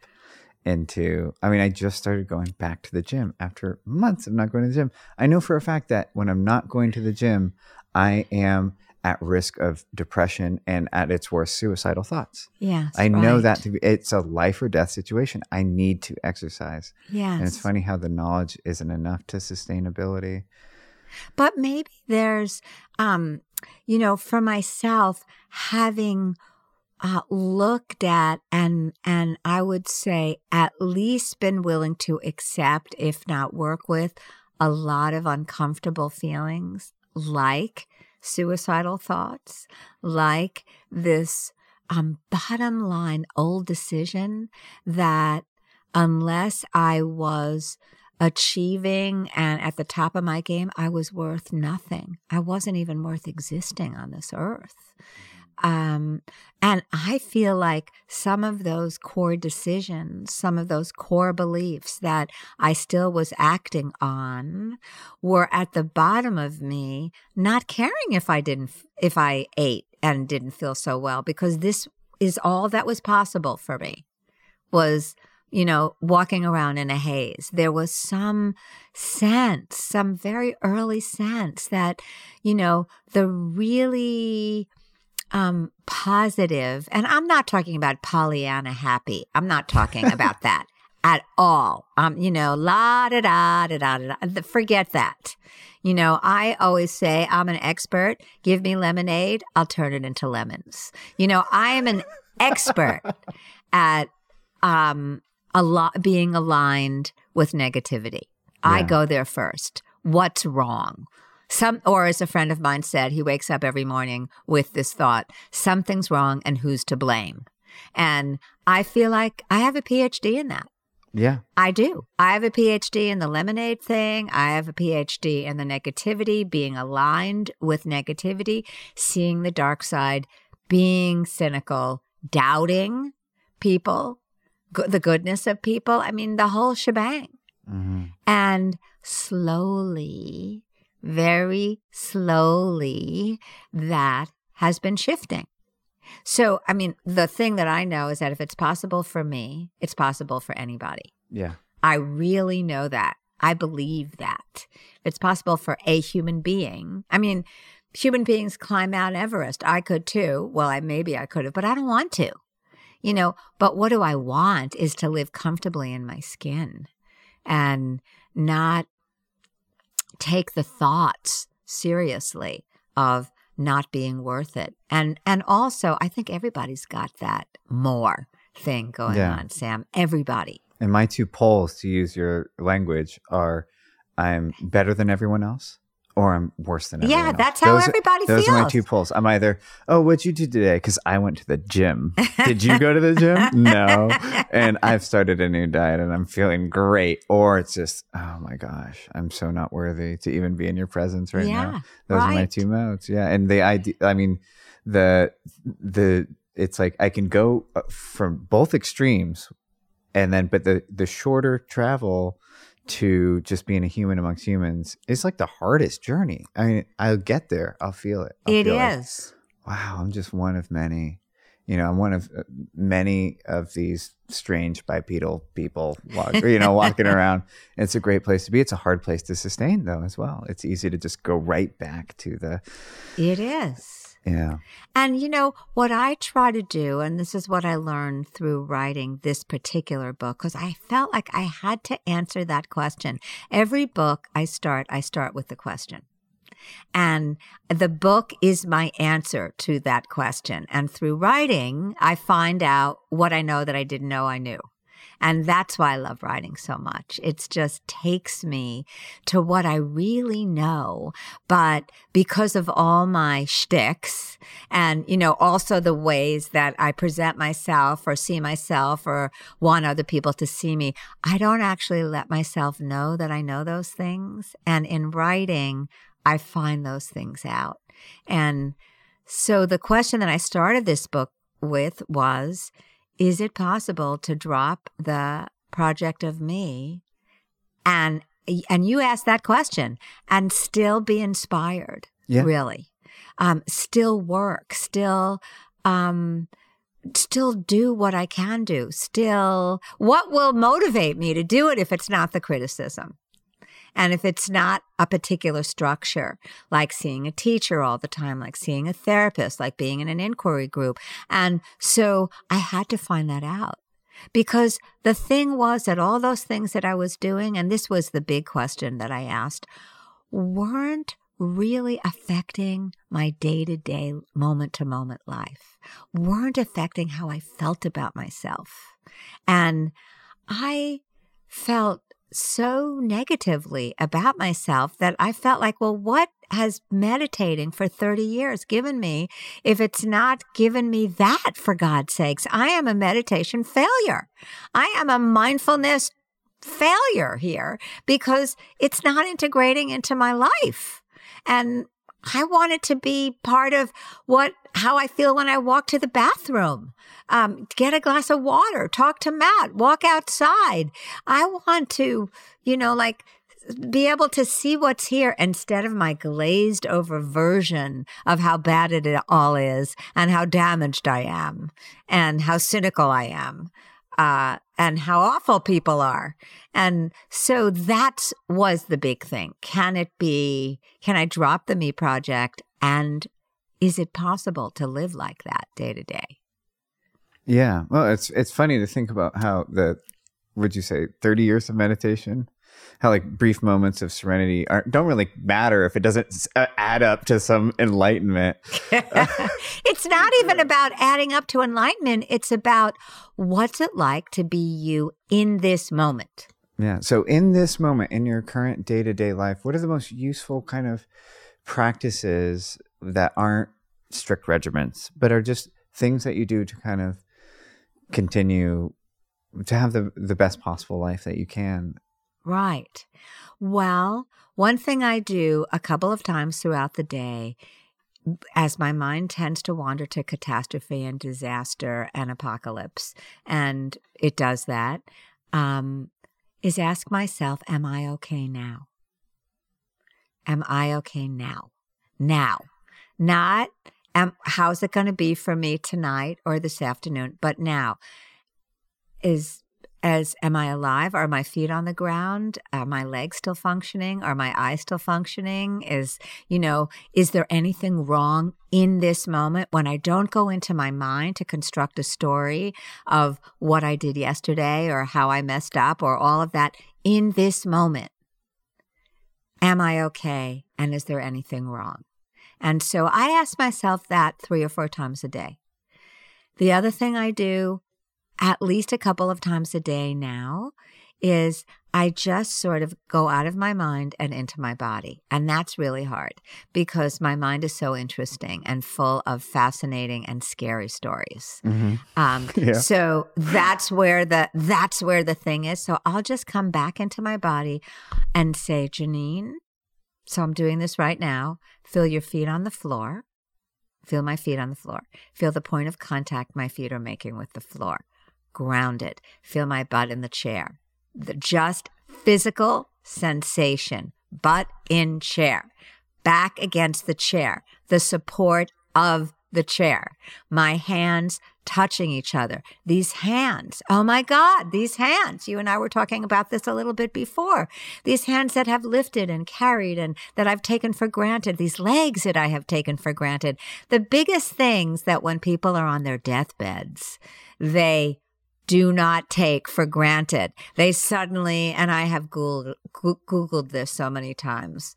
into I mean, I just started going back to the gym after months of not going to the gym. I know for a fact that when I'm not going to the gym, I am at risk of depression and at its worst suicidal thoughts. Yeah. I know right. that to be it's a life or death situation. I need to exercise. Yeah. And it's funny how the knowledge isn't enough to sustainability. But maybe there's um you know, for myself having uh, looked at and and I would say at least been willing to accept, if not work with, a lot of uncomfortable feelings like suicidal thoughts, like this um, bottom line old decision that unless I was achieving and at the top of my game, I was worth nothing. I wasn't even worth existing on this earth. Um, and I feel like some of those core decisions, some of those core beliefs that I still was acting on were at the bottom of me, not caring if I didn't, if I ate and didn't feel so well, because this is all that was possible for me was you know, walking around in a haze. There was some sense, some very early sense that, you know, the really um, positive, and I'm not talking about Pollyanna happy. I'm not talking about that at all. Um, you know, la da da da da da. Forget that. You know, I always say I'm an expert. Give me lemonade, I'll turn it into lemons. You know, I am an expert at um a lot being aligned with negativity. Yeah. I go there first. What's wrong? Some, or as a friend of mine said, he wakes up every morning with this thought: something's wrong, and who's to blame? And I feel like I have a PhD in that. Yeah. I do. I have a PhD in the lemonade thing. I have a PhD in the negativity, being aligned with negativity, seeing the dark side, being cynical, doubting people, go- the goodness of people. I mean, the whole shebang. Mm-hmm. And slowly, very slowly, that has been shifting. So, I mean, the thing that I know is that if it's possible for me, it's possible for anybody. Yeah. I really know that. I believe that. If it's possible for a human being, I mean, human beings climb Mount Everest. I could too. Well, I maybe I could have, but I don't want to you know, but what do I want is to live comfortably in my skin and not take the thoughts seriously of not being worth it. And and also I think everybody's got that more thing going yeah. on, Sam. Everybody. And my two poles to use your language are I'm better than everyone else or I'm worse than everyone. Yeah, that's how those, everybody those feels. Those are my two poles. I'm either, oh, what'd you do today? Because I went to the gym. Did you go to the gym? no. And I've started a new diet and I'm feeling great. Or it's just, oh my gosh, I'm so not worthy to even be in your presence right yeah, now. Those right. are my two modes. Yeah. And the idea, I mean, the, the, it's like I can go uh, from both extremes and then, but the, the shorter travel, to just being a human amongst humans is like the hardest journey. I mean, I'll get there. I'll feel it. I'll it feel is. Like, wow, I'm just one of many. You know, I'm one of uh, many of these strange bipedal people, walk, you know, walking around. It's a great place to be. It's a hard place to sustain, though, as well. It's easy to just go right back to the. It is. Yeah. And you know, what I try to do, and this is what I learned through writing this particular book, because I felt like I had to answer that question. Every book I start, I start with the question. And the book is my answer to that question. And through writing, I find out what I know that I didn't know I knew. And that's why I love writing so much. It just takes me to what I really know. But because of all my shticks and, you know, also the ways that I present myself or see myself or want other people to see me, I don't actually let myself know that I know those things. And in writing, I find those things out. And so the question that I started this book with was, is it possible to drop the project of me and and you ask that question and still be inspired yeah. really um, still work still um, still do what i can do still what will motivate me to do it if it's not the criticism and if it's not a particular structure, like seeing a teacher all the time, like seeing a therapist, like being in an inquiry group. And so I had to find that out because the thing was that all those things that I was doing, and this was the big question that I asked, weren't really affecting my day to day, moment to moment life, weren't affecting how I felt about myself. And I felt so negatively about myself that I felt like, well, what has meditating for 30 years given me if it's not given me that for God's sakes? I am a meditation failure. I am a mindfulness failure here because it's not integrating into my life. And I want it to be part of what, how I feel when I walk to the bathroom. Um, get a glass of water, talk to Matt, walk outside. I want to, you know, like be able to see what's here instead of my glazed over version of how bad it all is and how damaged I am and how cynical I am. Uh, and how awful people are. And so that was the big thing. Can it be, can I drop the me project? And is it possible to live like that day to day? Yeah. Well, it's, it's funny to think about how the, would you say 30 years of meditation how like brief moments of serenity aren't don't really matter if it doesn't uh, add up to some enlightenment. it's not even about adding up to enlightenment. It's about what's it like to be you in this moment. Yeah. So in this moment, in your current day to day life, what are the most useful kind of practices that aren't strict regiments, but are just things that you do to kind of continue to have the the best possible life that you can Right. Well, one thing I do a couple of times throughout the day, as my mind tends to wander to catastrophe and disaster and apocalypse, and it does that, um, is ask myself, Am I okay now? Am I okay now? Now. Not, am, how's it going to be for me tonight or this afternoon, but now. Is as am I alive? Are my feet on the ground? Are my legs still functioning? Are my eyes still functioning? Is, you know, is there anything wrong in this moment when I don't go into my mind to construct a story of what I did yesterday or how I messed up or all of that in this moment? Am I okay? And is there anything wrong? And so I ask myself that three or four times a day. The other thing I do at least a couple of times a day now is I just sort of go out of my mind and into my body. And that's really hard because my mind is so interesting and full of fascinating and scary stories. Mm-hmm. Um, yeah. So that's where the that's where the thing is. So I'll just come back into my body and say, Geneen, so I'm doing this right now. Feel your feet on the floor. Feel my feet on the floor. Feel the point of contact my feet are making with the floor grounded. Feel my butt in the chair. The just physical sensation, butt in chair, back against the chair, the support of the chair, my hands touching each other. These hands, oh my God, these hands. You and I were talking about this a little bit before. These hands that have lifted and carried and that I've taken for granted, these legs that I have taken for granted. The biggest things that when people are on their deathbeds, they do not take for granted. They suddenly, and I have Googled, Googled this so many times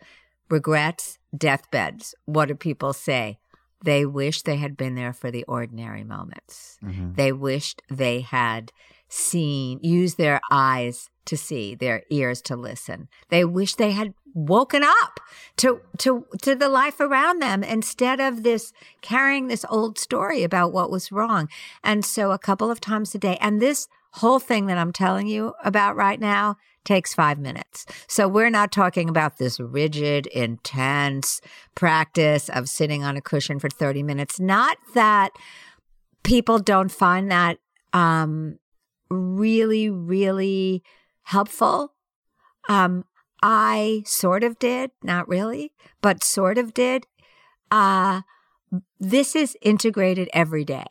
regrets, deathbeds. What do people say? They wish they had been there for the ordinary moments. Mm-hmm. They wished they had seen, used their eyes to see, their ears to listen. They wish they had woken up to to to the life around them instead of this carrying this old story about what was wrong. And so a couple of times a day and this whole thing that I'm telling you about right now takes 5 minutes. So we're not talking about this rigid intense practice of sitting on a cushion for 30 minutes. Not that people don't find that um really really helpful um I sort of did, not really, but sort of did. Uh, this is integrated every day.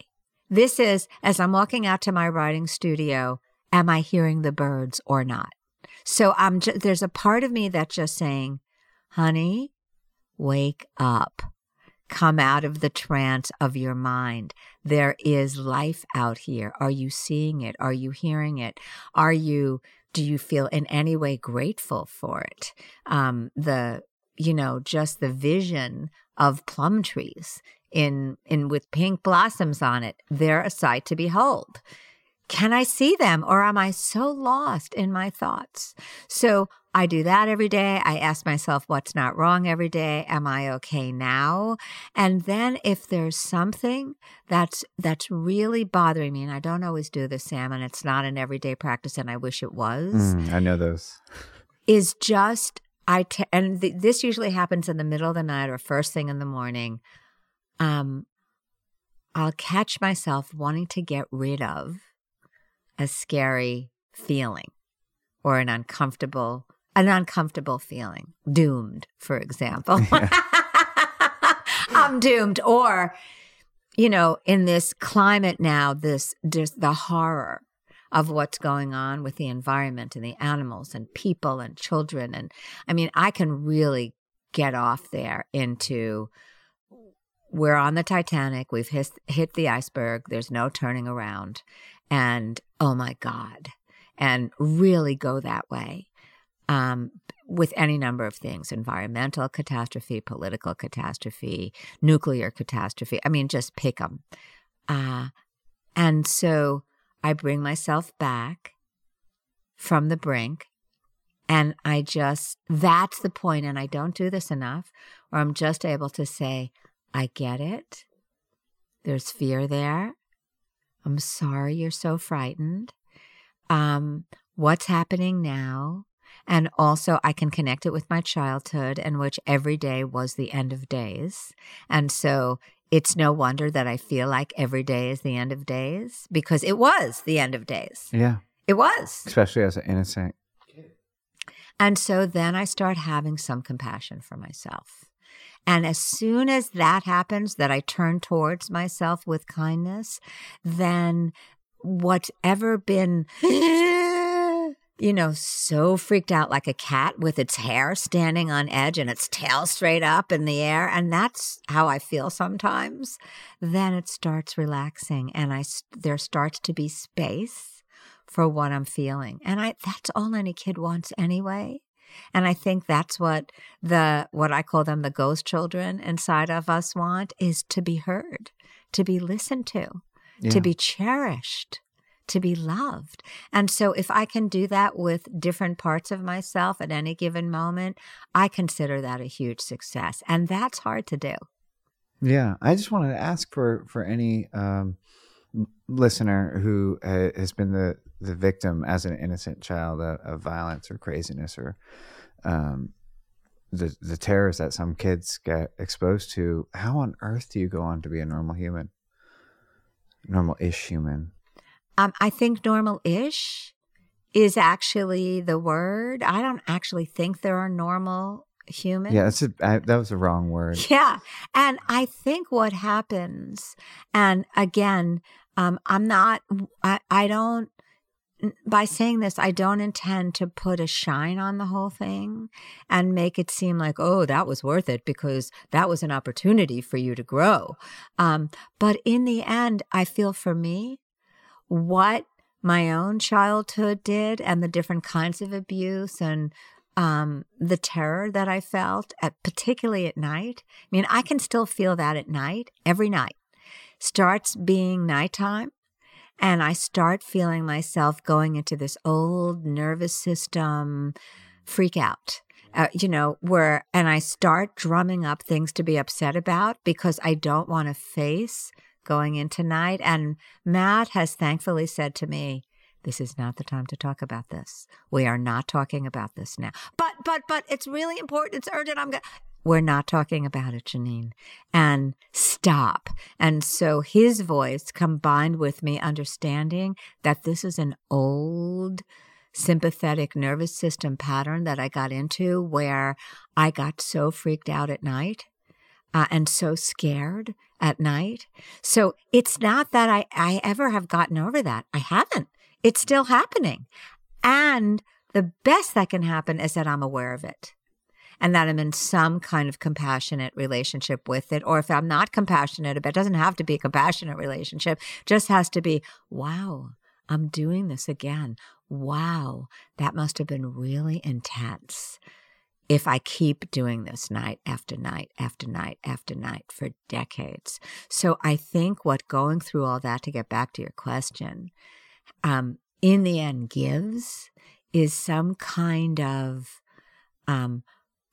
This is, as I'm walking out to my writing studio, am I hearing the birds or not? So I'm ju- there's a part of me that's just saying, honey, wake up. Come out of the trance of your mind. There is life out here. Are you seeing it? Are you hearing it? Are you do you feel in any way grateful for it? Um, the, you know, just the vision of plum trees in, in with pink blossoms on it. They're a sight to behold. Can I see them or am I so lost in my thoughts? So I do that every day. I ask myself what's not wrong every day. Am I okay now? And then if there's something that's that's really bothering me, and I don't always do this, Sam, and it's not an everyday practice, and I wish it was. Mm, I know those. Is just I t- and th- this usually happens in the middle of the night or first thing in the morning. Um, I'll catch myself wanting to get rid of a scary feeling or an uncomfortable an uncomfortable feeling. Doomed for example. I'm doomed. Or you know in this climate now this just the horror of what's going on with the environment and the animals and people and children. And i mean i can really get off there into we're on the titanic. We've hit, hit the iceberg. There's no turning around. And oh my god. And really go that way um, with any number of things environmental catastrophe, political catastrophe, nuclear catastrophe. I mean, just pick them. Uh, and so I bring myself back from the brink. And I just, that's the point, and I don't do this enough, or I'm just able to say, I get it. There's fear there. I'm sorry you're so frightened. Um, what's happening now? And also, I can connect it with my childhood, in which every day was the end of days. And so it's no wonder that I feel like every day is the end of days because it was the end of days. Yeah. It was. Especially as an innocent. And so then I start having some compassion for myself. And as soon as that happens, that I turn towards myself with kindness, then whatever been you know, so freaked out like a cat with its hair standing on edge and its tail straight up in the air. And that's how I feel sometimes. Then it starts relaxing and I, there starts to be space for what I'm feeling. And I, that's all any kid wants anyway. And I think that's what the, what I call them, the ghost children inside of us want is to be heard, to be listened to, yeah. to be cherished to be loved. And so if I can do that with different parts of myself at any given moment, I consider that a huge success. And that's hard to do. Yeah, I just wanted to ask for for any um, listener who uh, has been the the victim as an innocent child of, of violence or craziness or um, the the terrors that some kids get exposed to. How on earth do you go on to be a normal human, normal-ish human? Um, I think normal ish is actually the word. I don't actually think there are normal humans. Yeah, that's a, I, that was a wrong word. Yeah. And I think what happens, and again, um, I'm not, I, I don't, by saying this, I don't intend to put a shine on the whole thing and make it seem like, oh, that was worth it because that was an opportunity for you to grow. Um, but in the end, I feel for me, what my own childhood did and the different kinds of abuse and um, the terror that I felt, at, particularly at night. I mean, I can still feel that at night, every night. Starts being nighttime, and I start feeling myself going into this old nervous system freak out. Uh, you know, where, and I start drumming up things to be upset about because I don't want to face going in tonight. And Matt has thankfully said to me, this is not the time to talk about this. We are not talking about this now. But, but, but it's really important. It's urgent. I'm going to. we're not talking about it, Geneen. And stop. And so his voice combined with me understanding that this is an old sympathetic nervous system pattern that I got into where I got so freaked out at night uh, and so scared at night. So it's not that I, I ever have gotten over that. I haven't. It's still happening. And the best that can happen is that I'm aware of it and that I'm in some kind of compassionate relationship with it. Or if I'm not compassionate, it doesn't have to be a compassionate relationship, just has to be, wow, I'm doing this again. Wow, that must have been really intense if I keep doing this night after night after night after night for decades. So I think what going through all that to get back to your question, um, in the end gives is some kind of, um,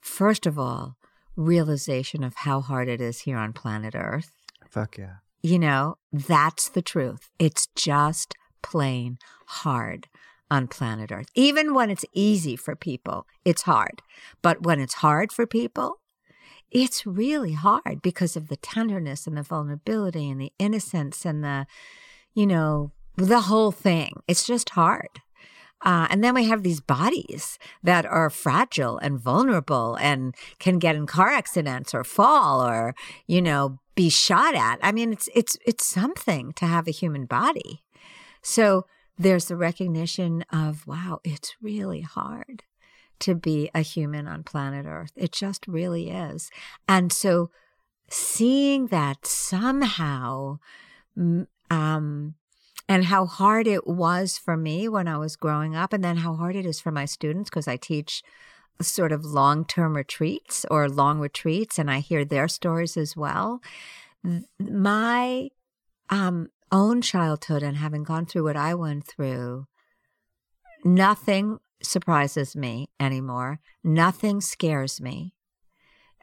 first of all, realization of how hard it is here on planet Earth. Fuck yeah. You know, that's the truth. It's just plain hard. On planet Earth. Even when it's easy for people, it's hard. But when it's hard for people, it's really hard because of the tenderness and the vulnerability and the innocence and the, you know, the whole thing. It's just hard. Uh, and then we have these bodies that are fragile and vulnerable and can get in car accidents or fall or, you know, be shot at. I mean, it's it's it's something to have a human body. So there's the recognition of wow, it's really hard to be a human on planet Earth. It just really is. And so seeing that somehow um, and how hard it was for me when I was growing up, and then how hard it is for my students because I teach sort of long term retreats or long retreats, and I hear their stories as well. My um, own childhood and having gone through what I went through, nothing surprises me anymore. Nothing scares me.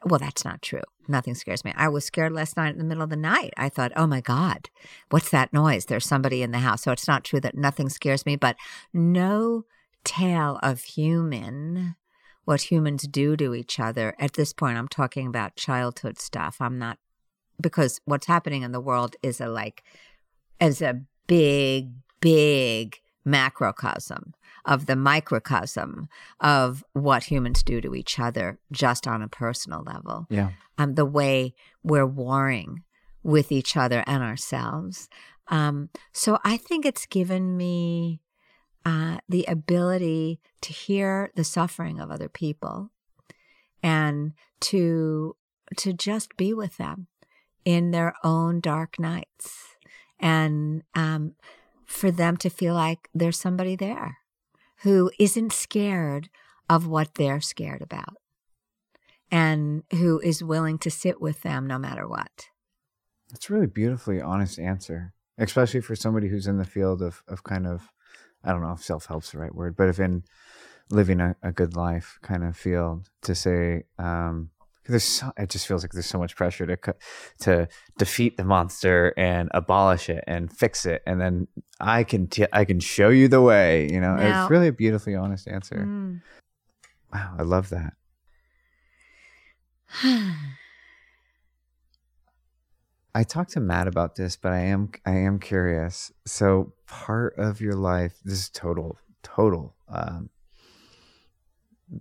Well, that's not true. Nothing scares me. I was scared last night in the middle of the night. I thought, oh my God, what's that noise? There's somebody in the house. So it's not true that nothing scares me, but no tale of human, what humans do to each other. At this point, I'm talking about childhood stuff. I'm not, because what's happening in the world is a like, is a big, big macrocosm of the microcosm of what humans do to each other just on a personal level. Yeah. Um, the way we're warring with each other and ourselves. Um, so I think it's given me uh, the ability to hear the suffering of other people and to to just be with them in their own dark nights and um, for them to feel like there's somebody there who isn't scared of what they're scared about and who is willing to sit with them no matter what. That's a really beautifully honest answer, especially for somebody who's in the field of, of kind of, I don't know if self help's the right word, but if in living a, a good life kind of field to say, um, there's so, it just feels like there's so much pressure to to defeat the monster and abolish it and fix it. And then I can t- I can show you the way you know? Now, it's really a beautifully honest answer. Mm. wow I love that. I talked to Matt about this but I am I am curious. So part of your life this is total total um,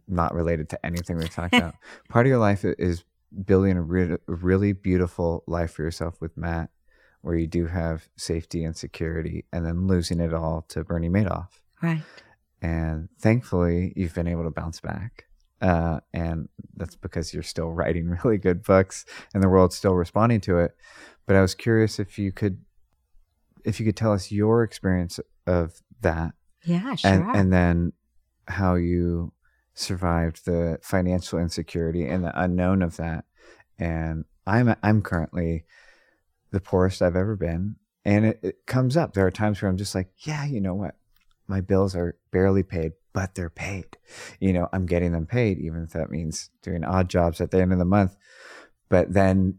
not related to anything we're talking about. Part of your life is building a re- really beautiful life for yourself with Matt, where you do have safety and security, and then losing it all to Bernie Madoff. Right. And thankfully, you've been able to bounce back. Uh, and that's because you're still writing really good books and the world's still responding to it. But I was curious if you could, if you could tell us your experience of that. Yeah, sure. And, and then how you survived the financial insecurity and the unknown of that. And I'm I'm currently the poorest I've ever been. And it, it comes up. There are times where I'm just like, yeah, you know what? My bills are barely paid, but they're paid. You know, I'm getting them paid, even if that means doing odd jobs at the end of the month. But then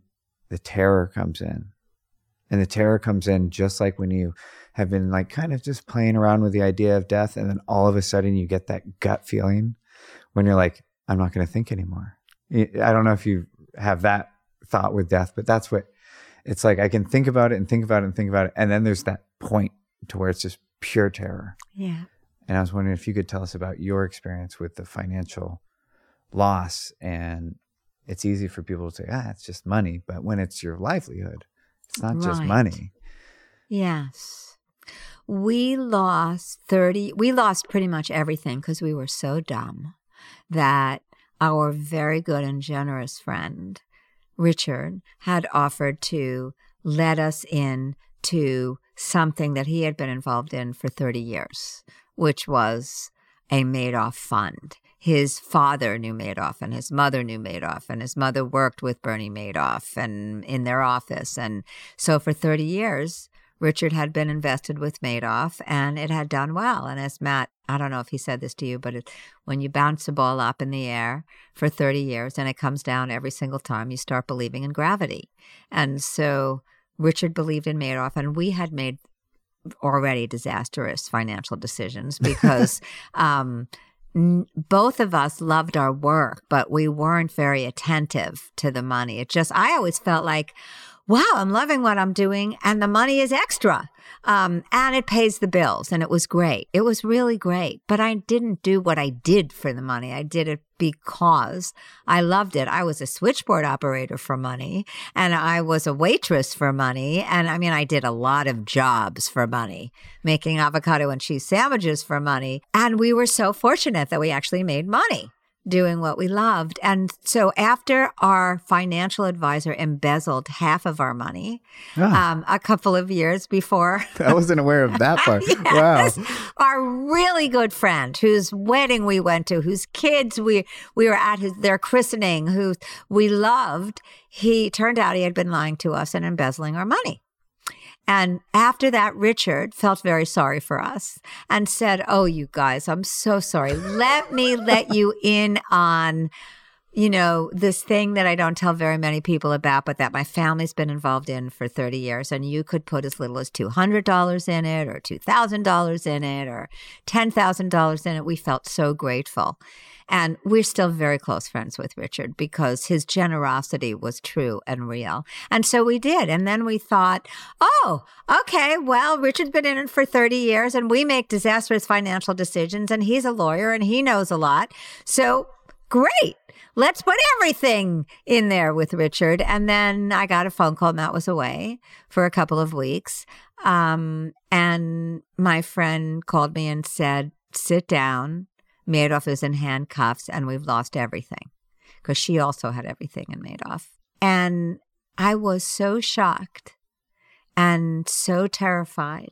the terror comes in. And the terror comes in just like when you have been like kind of just playing around with the idea of death. And then all of a sudden you get that gut feeling when you're like, I'm not going to think anymore. I don't know if you have that thought with death, but that's what it's like. I can think about it and think about it and think about it. And then there's that point to where it's just pure terror. Yeah. And I was wondering if you could tell us about your experience with the financial loss. And it's easy for people to say, ah, it's just money. But when it's your livelihood, it's not right. just money. Yes. We lost 30, we lost pretty much everything because we were so dumb that our very good and generous friend, Richard, had offered to let us in to something that he had been involved in for 30 years, which was a Madoff fund. His father knew Madoff and his mother knew Madoff and his mother worked with Bernie Madoff and in their office. And so for 30 years, Richard had been invested with Madoff and it had done well. And as Matt, I don't know if he said this to you, but it, when you bounce a ball up in the air for 30 years and it comes down every single time, you start believing in gravity. And so Richard believed in Madoff and we had made already disastrous financial decisions because um, n- both of us loved our work, but we weren't very attentive to the money. It just, I always felt like, wow, I'm loving what I'm doing and the money is extra. Um, and it pays the bills and it was great. It was really great. But I didn't do what I did for the money. I did it because I loved it. I was a switchboard operator for money and I was a waitress for money. And I mean, I did a lot of jobs for money, making avocado and cheese sandwiches for money. And we were so fortunate that we actually made money doing what we loved. And so after our financial advisor embezzled half of our money, Ah. um, a couple of years before I wasn't aware of that part. Wow. Our really good friend whose wedding we went to, whose kids we we were at his their christening, who we loved, he turned out he had been lying to us and embezzling our money. And after that, Richard felt very sorry for us and said, Oh, you guys, I'm so sorry. Let me let you in on, you know, this thing that I don't tell very many people about, but that my family's been involved in for 30 years. And you could put as little as $200 in it or $2,000 in it or $10,000 in it. We felt so grateful. And we're still very close friends with Richard because his generosity was true and real. And so we did. And then we thought, oh, okay, well, Richard's been in it for 30 years and we make disastrous financial decisions and he's a lawyer and he knows a lot. So great. Let's put everything in there with Richard. And then I got a phone call. Matt was away for a couple of weeks. Um, and my friend called me and said, sit down. Madoff is in handcuffs and we've lost everything because she also had everything in Madoff. And I was so shocked and so terrified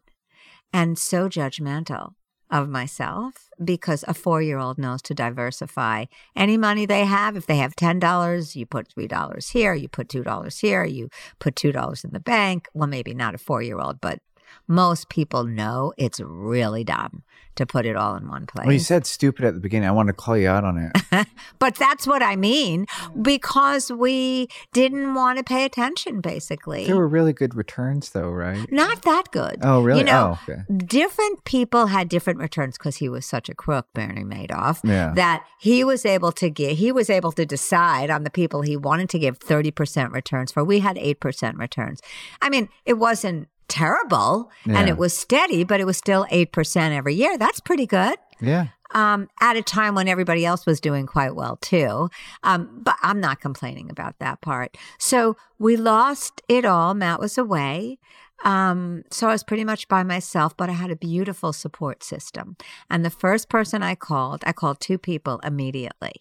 and so judgmental of myself because a four year old knows to diversify any money they have. If they have $10, you put $3 here, you put $2 here, you put $2 in the bank. Well, maybe not a four year old, but most people know it's really dumb to put it all in one place. Well, you said stupid at the beginning. I want to call you out on it. But that's what I mean because we didn't want to pay attention, basically. there were really good returns, though, right? Not that good. Oh, really? You know, oh, okay. different people had different returns because he was such a crook, Bernie Madoff, Yeah. that he was able to give, he was able to decide on the people he wanted to give 30% returns for. We had 8% returns. I mean, it wasn't terrible and it was steady, but it was still 8% every year. That's pretty good Yeah. um, at a time when everybody else was doing quite well too. Um, but I'm not complaining about that part. So we lost it all. Matt was away. Um, so I was pretty much by myself, but I had a beautiful support system. And the first person I called, I called two people immediately.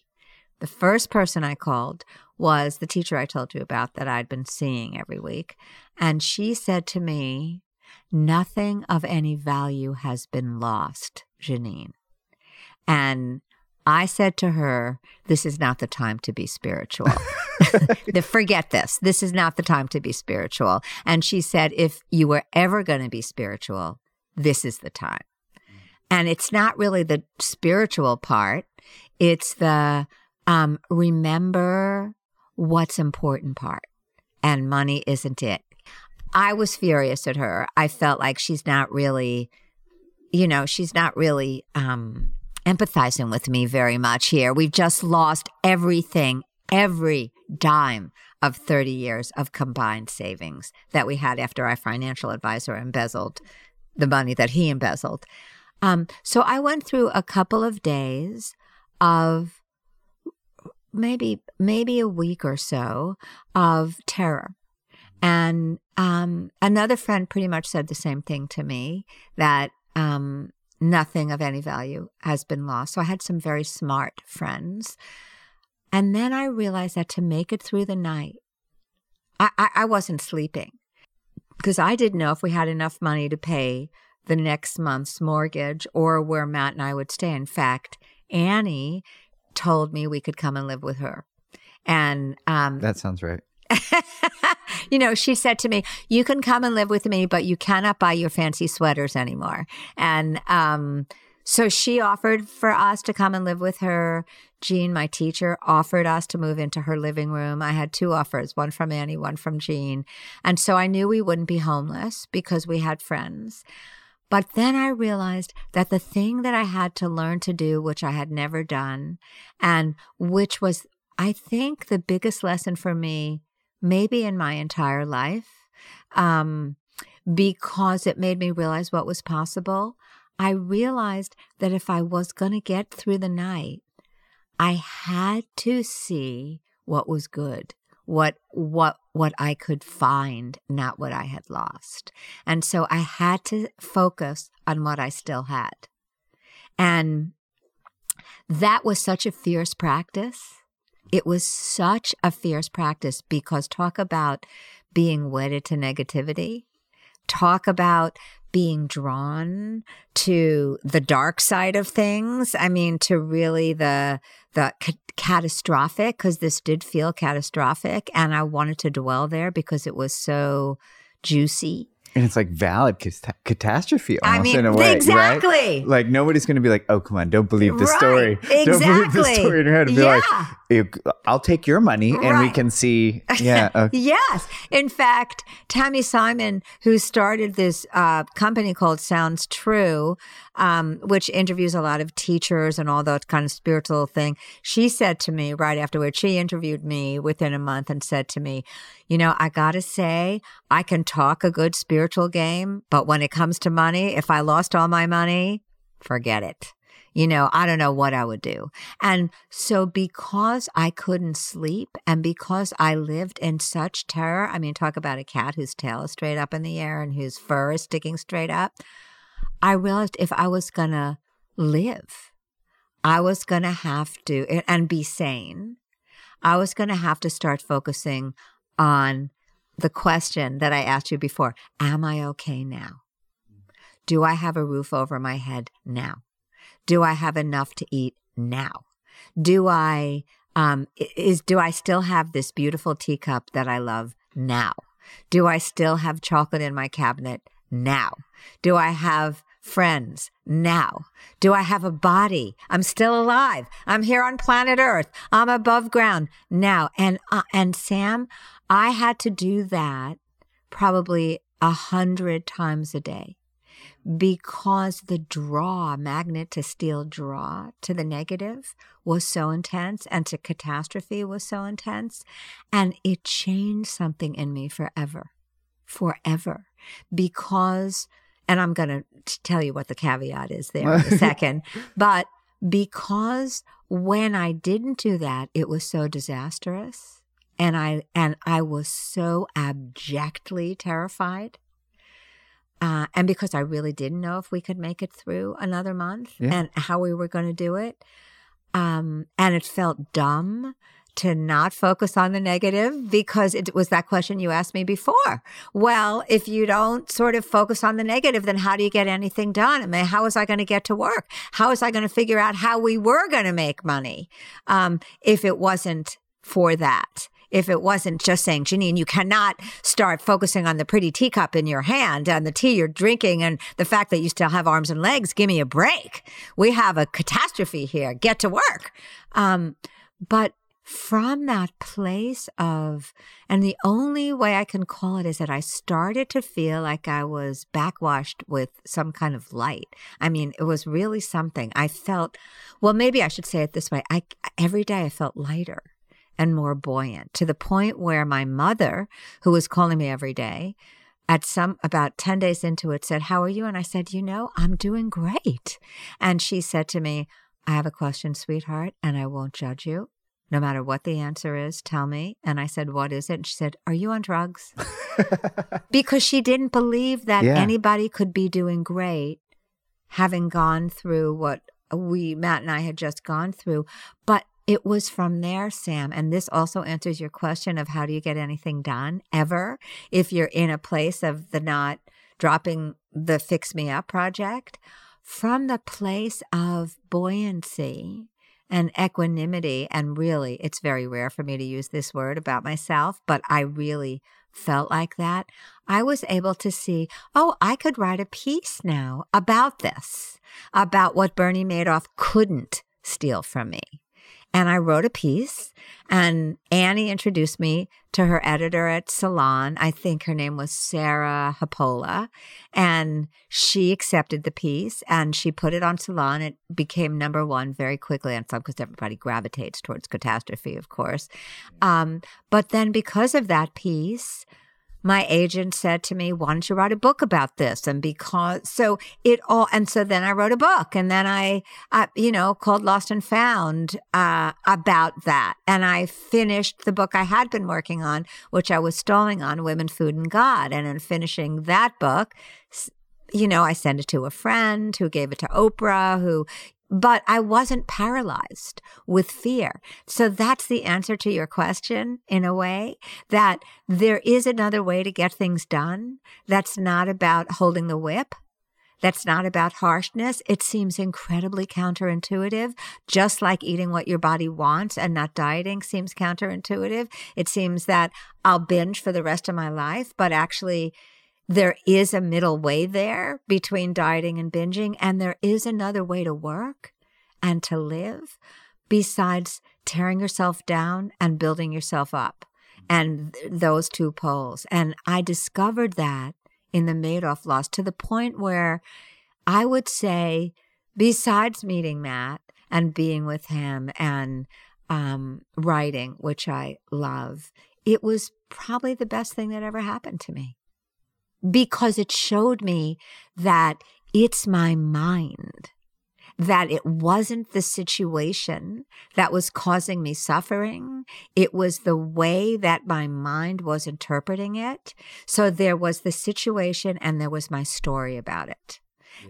The first person I called was the teacher I told you about that I'd been seeing every week. And she said to me, Nothing of any value has been lost, Geneen. And I said to her, This is not the time to be spiritual. The- Forget this. This is not the time to be spiritual. And she said, If you were ever going to be spiritual, this is the time. And it's not really the spiritual part, it's the um, remember what's important part. And money isn't it. I was furious at her. I felt like she's not really, you know, she's not really um, empathizing with me very much here. We've just lost everything, every dime of 30 years of combined savings that we had after our financial advisor embezzled the money that he embezzled. Um, so I went through a couple of days of maybe maybe a week or so of terror. And um, another friend pretty much said the same thing to me that um, nothing of any value has been lost. So I had some very smart friends. And then I realized that to make it through the night, I, I, I wasn't sleeping because I didn't know if we had enough money to pay the next month's mortgage or where Matt and I would stay. In fact, Annie told me we could come and live with her. And um, That sounds right. you know, she said to me, "You can come and live with me, but you cannot buy your fancy sweaters anymore." And um, so she offered for us to come and live with her. Jean, my teacher, offered us to move into her living room. I had two offers, one from Annie, one from Jean. And so I knew we wouldn't be homeless because we had friends. But then I realized that the thing that I had to learn to do, which I had never done, and which was, I think, the biggest lesson for me, maybe in my entire life, um, because it made me realize what was possible. I realized that if I was going to get through the night, I had to see what was good what what what I could find, not what I had lost. And so I had to focus on what I still had. And that was such a fierce practice. It was such a fierce practice because talk about being wedded to negativity. Talk about being drawn to the dark side of things. I mean, to really the the catastrophic because this did feel catastrophic, and I wanted to dwell there because it was so juicy and it's like valid catastrophe almost I mean, in a way, exactly. Right? Like nobody's going to be like, "Oh, come on, don't believe the right. story. Exactly. Don't believe the story in your head." Be yeah. like, "I'll take your money, and right. we can see." Yeah. Okay. yes. In fact, Tami Simon, who started this uh, company called Sounds True, um, which interviews a lot of teachers and all that kind of spiritual thing, she said to me right afterwards. She interviewed me within a month and said to me, "You know, I got to say, I can talk a good spiritual." game, but when it comes to money, if I lost all my money, forget it. You know, I don't know what I would do. And so, because I couldn't sleep and because I lived in such terror, I mean, talk about a cat whose tail is straight up in the air and whose fur is sticking straight up. I realized if I was going to live, I was going to have to, and be sane, I was going to have to start focusing on the question that I asked you before Am I okay now? Do I have a roof over my head now? Do I have enough to eat now? Do I um is do I still have this beautiful teacup that I love now? Do I still have chocolate in my cabinet now? Do I have friends now? Do I have a body? I'm still alive. I'm here on planet Earth. I'm above ground now. And uh, and Sam, I had to do that probably a hundred times a day because the draw, magnet to steel draw to the negative was so intense and to catastrophe was so intense. And it changed something in me forever, forever, because and I'm going to tell you what the caveat is there in a second. But because when I didn't do that, it was so disastrous. And I, and I was so abjectly terrified. Uh, and because I really didn't know if we could make it through another month yeah. and how we were going to do it. Um, and it felt dumb to not focus on the negative because it was that question you asked me before. Well, if you don't sort of focus on the negative, then how do you get anything done? I mean, how was I going to get to work? How was I going to figure out how we were going to make money um, if it wasn't for that? If it wasn't just saying, Geneen, you cannot start focusing on the pretty teacup in your hand and the tea you're drinking and the fact that you still have arms and legs, give me a break. We have a catastrophe here. Get to work. Um, but from that place of, and the only way I can call it is that I started to feel like I was backwashed with some kind of light. I mean, it was really something. I felt, well, maybe I should say it this way. I, every day I felt lighter and more buoyant to the point where my mother, who was calling me every day, at some about 10 days into it said, How are you? And I said, You know, I'm doing great. And she said to me, I have a question, sweetheart, and I won't judge you no matter what the answer is, tell me. And I said, What is it? And she said, Are you on drugs? because she didn't believe that yeah. anybody could be doing great having gone through what we, Matt and I, had just gone through. But it was from there, Sam. And this also answers your question of how do you get anything done ever if you're in a place of the not dropping the Fix Me Up project. From the place of buoyancy and equanimity. And really, it's very rare for me to use this word about myself, but I really felt like that. I was able to see, oh, I could write a piece now about this, about what Bernie Madoff couldn't steal from me. And I wrote a piece. And Annie introduced me to her editor at Salon. I think her name was Sarah Hepola. And she accepted the piece and she put it on Salon. It became number one very quickly on some because everybody gravitates towards catastrophe, of course. Um, but then because of that piece, my agent said to me, why don't you write a book about this? And because, so it all, and so then I wrote a book and then I, I you know, called Lost and Found, uh, about that. And I finished the book I had been working on, which I was stalling on Women, Food and God. And in finishing that book, you know, I sent it to a friend who gave it to Oprah, who, but I wasn't paralyzed with fear. So that's the answer to your question in a way that there is another way to get things done. That's not about holding the whip. That's not about harshness. It seems incredibly counterintuitive, just like eating what your body wants and not dieting seems counterintuitive. It seems that I'll binge for the rest of my life, but actually there is a middle way there between dieting and binging, and there is another way to work and to live besides tearing yourself down and building yourself up and th- those two poles. And I discovered that in the Madoff loss to the point where I would say, besides meeting Matt and being with him and um, writing, which I love, it was probably the best thing that ever happened to me because it showed me that it's my mind, that it wasn't the situation that was causing me suffering. It was the way that my mind was interpreting it. So there was the situation and there was my story about it.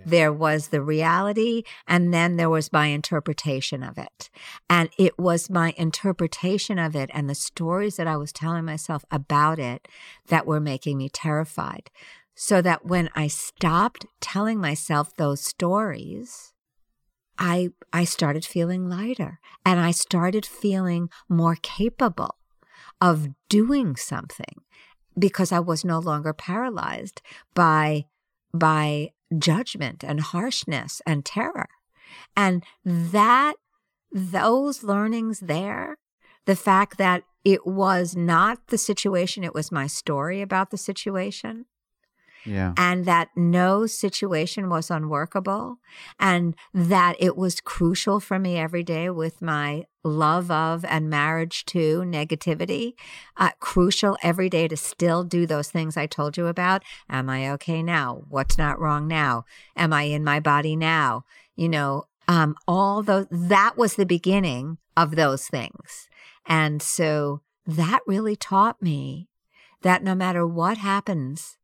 There was the reality, and then there was my interpretation of it. And it was my interpretation of it and the stories that I was telling myself about it that were making me terrified. So that when I stopped telling myself those stories, I, I started feeling lighter and I started feeling more capable of doing something because I was no longer paralyzed by, by judgment and harshness and terror. And that, those learnings there, the fact that it was not the situation, it was my story about the situation. Yeah. And that no situation was unworkable and that it was crucial for me every day with my love of and marriage to negativity. Uh, crucial every day to still do those things I told you about. Am I okay now? What's not wrong now? Am I in my body now? You know, um, all those, that was the beginning of those things. And so that really taught me that no matter what happens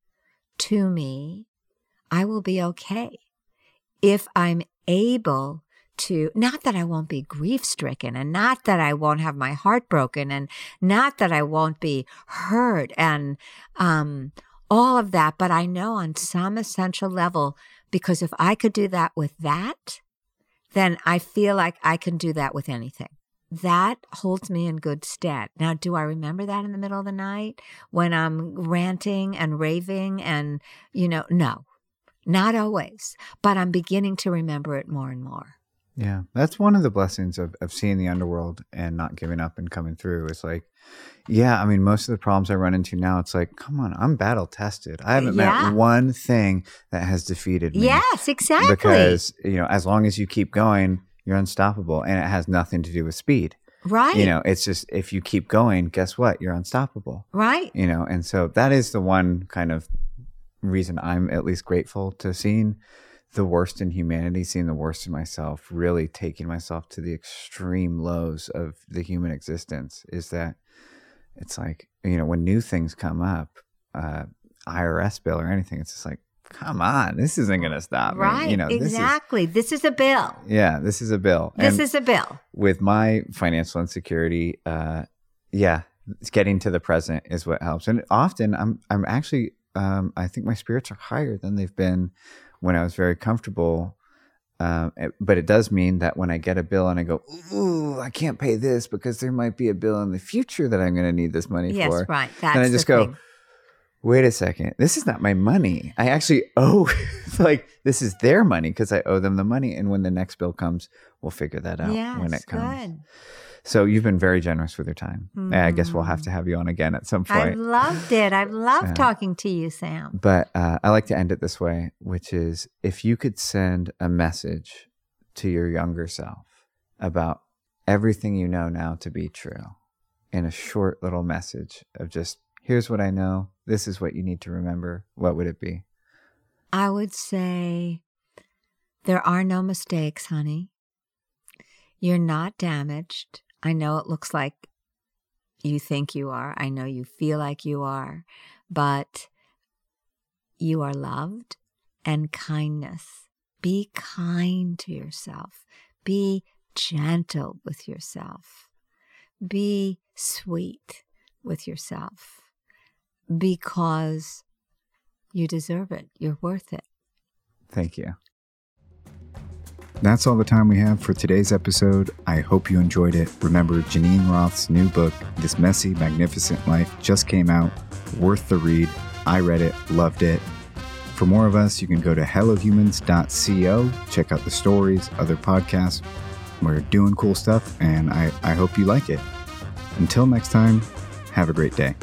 to me, I will be okay. If I'm able to, not that I won't be grief stricken and not that I won't have my heart broken and not that I won't be hurt and, um, all of that, but I know on some essential level, because if I could do that with that, then I feel like I can do that with anything that holds me in good stead. Now, do I remember that in the middle of the night when I'm ranting and raving and, you know, no, not always, but I'm beginning to remember it more and more. Yeah, that's one of the blessings of, of seeing the underworld and not giving up and coming through. It's like, yeah, I mean, most of the problems I run into now, it's like, come on, I'm battle tested. I haven't Yeah. met one thing that has defeated me. Yes, exactly. Because, you know, as long as you keep going, you're unstoppable. And it has nothing to do with speed. right. You know, it's just if you keep going, guess what? You're unstoppable. right. You know, and so that is the one kind of reason I'm at least grateful to seeing the worst in humanity, seeing the worst in myself, really taking myself to the extreme lows of the human existence is that it's like, you know, when new things come up, uh, IRS bill or anything, it's just like, come on, this isn't going to stop me. Right. You know, this is, exactly. This is, a bill. yeah, this is a bill. This And- is a bill. with my financial insecurity, uh, yeah, it's getting to the present is what helps. And often I'm I'm actually um, I think my spirits are higher than they've been when I was very comfortable. Um, it- but it does mean that when I get a bill and I go, ooh, I can't pay this because there might be a bill in the future that I'm going to need this money Yes, for. right. That's and I just go, thing. Wait a second, this is not my money. I actually owe, like, this is their money because I owe them the money. And when the next bill comes, we'll figure that out Yes, when it comes. good. So you've been very generous with your time. And I guess we'll have to have you on again at some point. I've loved it. Loved Yeah. talking to you, Sam. But uh, I like to end it this way, which is if you could send a message to your younger self about everything you know now to be true in a short little message of just, here's what I know, this is what you need to remember, what would it be? I would say there are no mistakes, honey. You're not damaged. I know it looks like you think you are. I know you feel like you are, but you are loved and kindness. Be kind to yourself. Be gentle with yourself. Be sweet with yourself because you deserve it. You're worth it. Thank you. That's all the time we have for today's episode. I hope you enjoyed it. Remember, Geneen Roth's new book, This Messy, Magnificent Life, just came out. Worth the read. I read it, loved it. For more of us, you can go to hellohumans.co, check out the stories, other podcasts. We're doing cool stuff, and I, I hope you like it. Until next time, have a great day.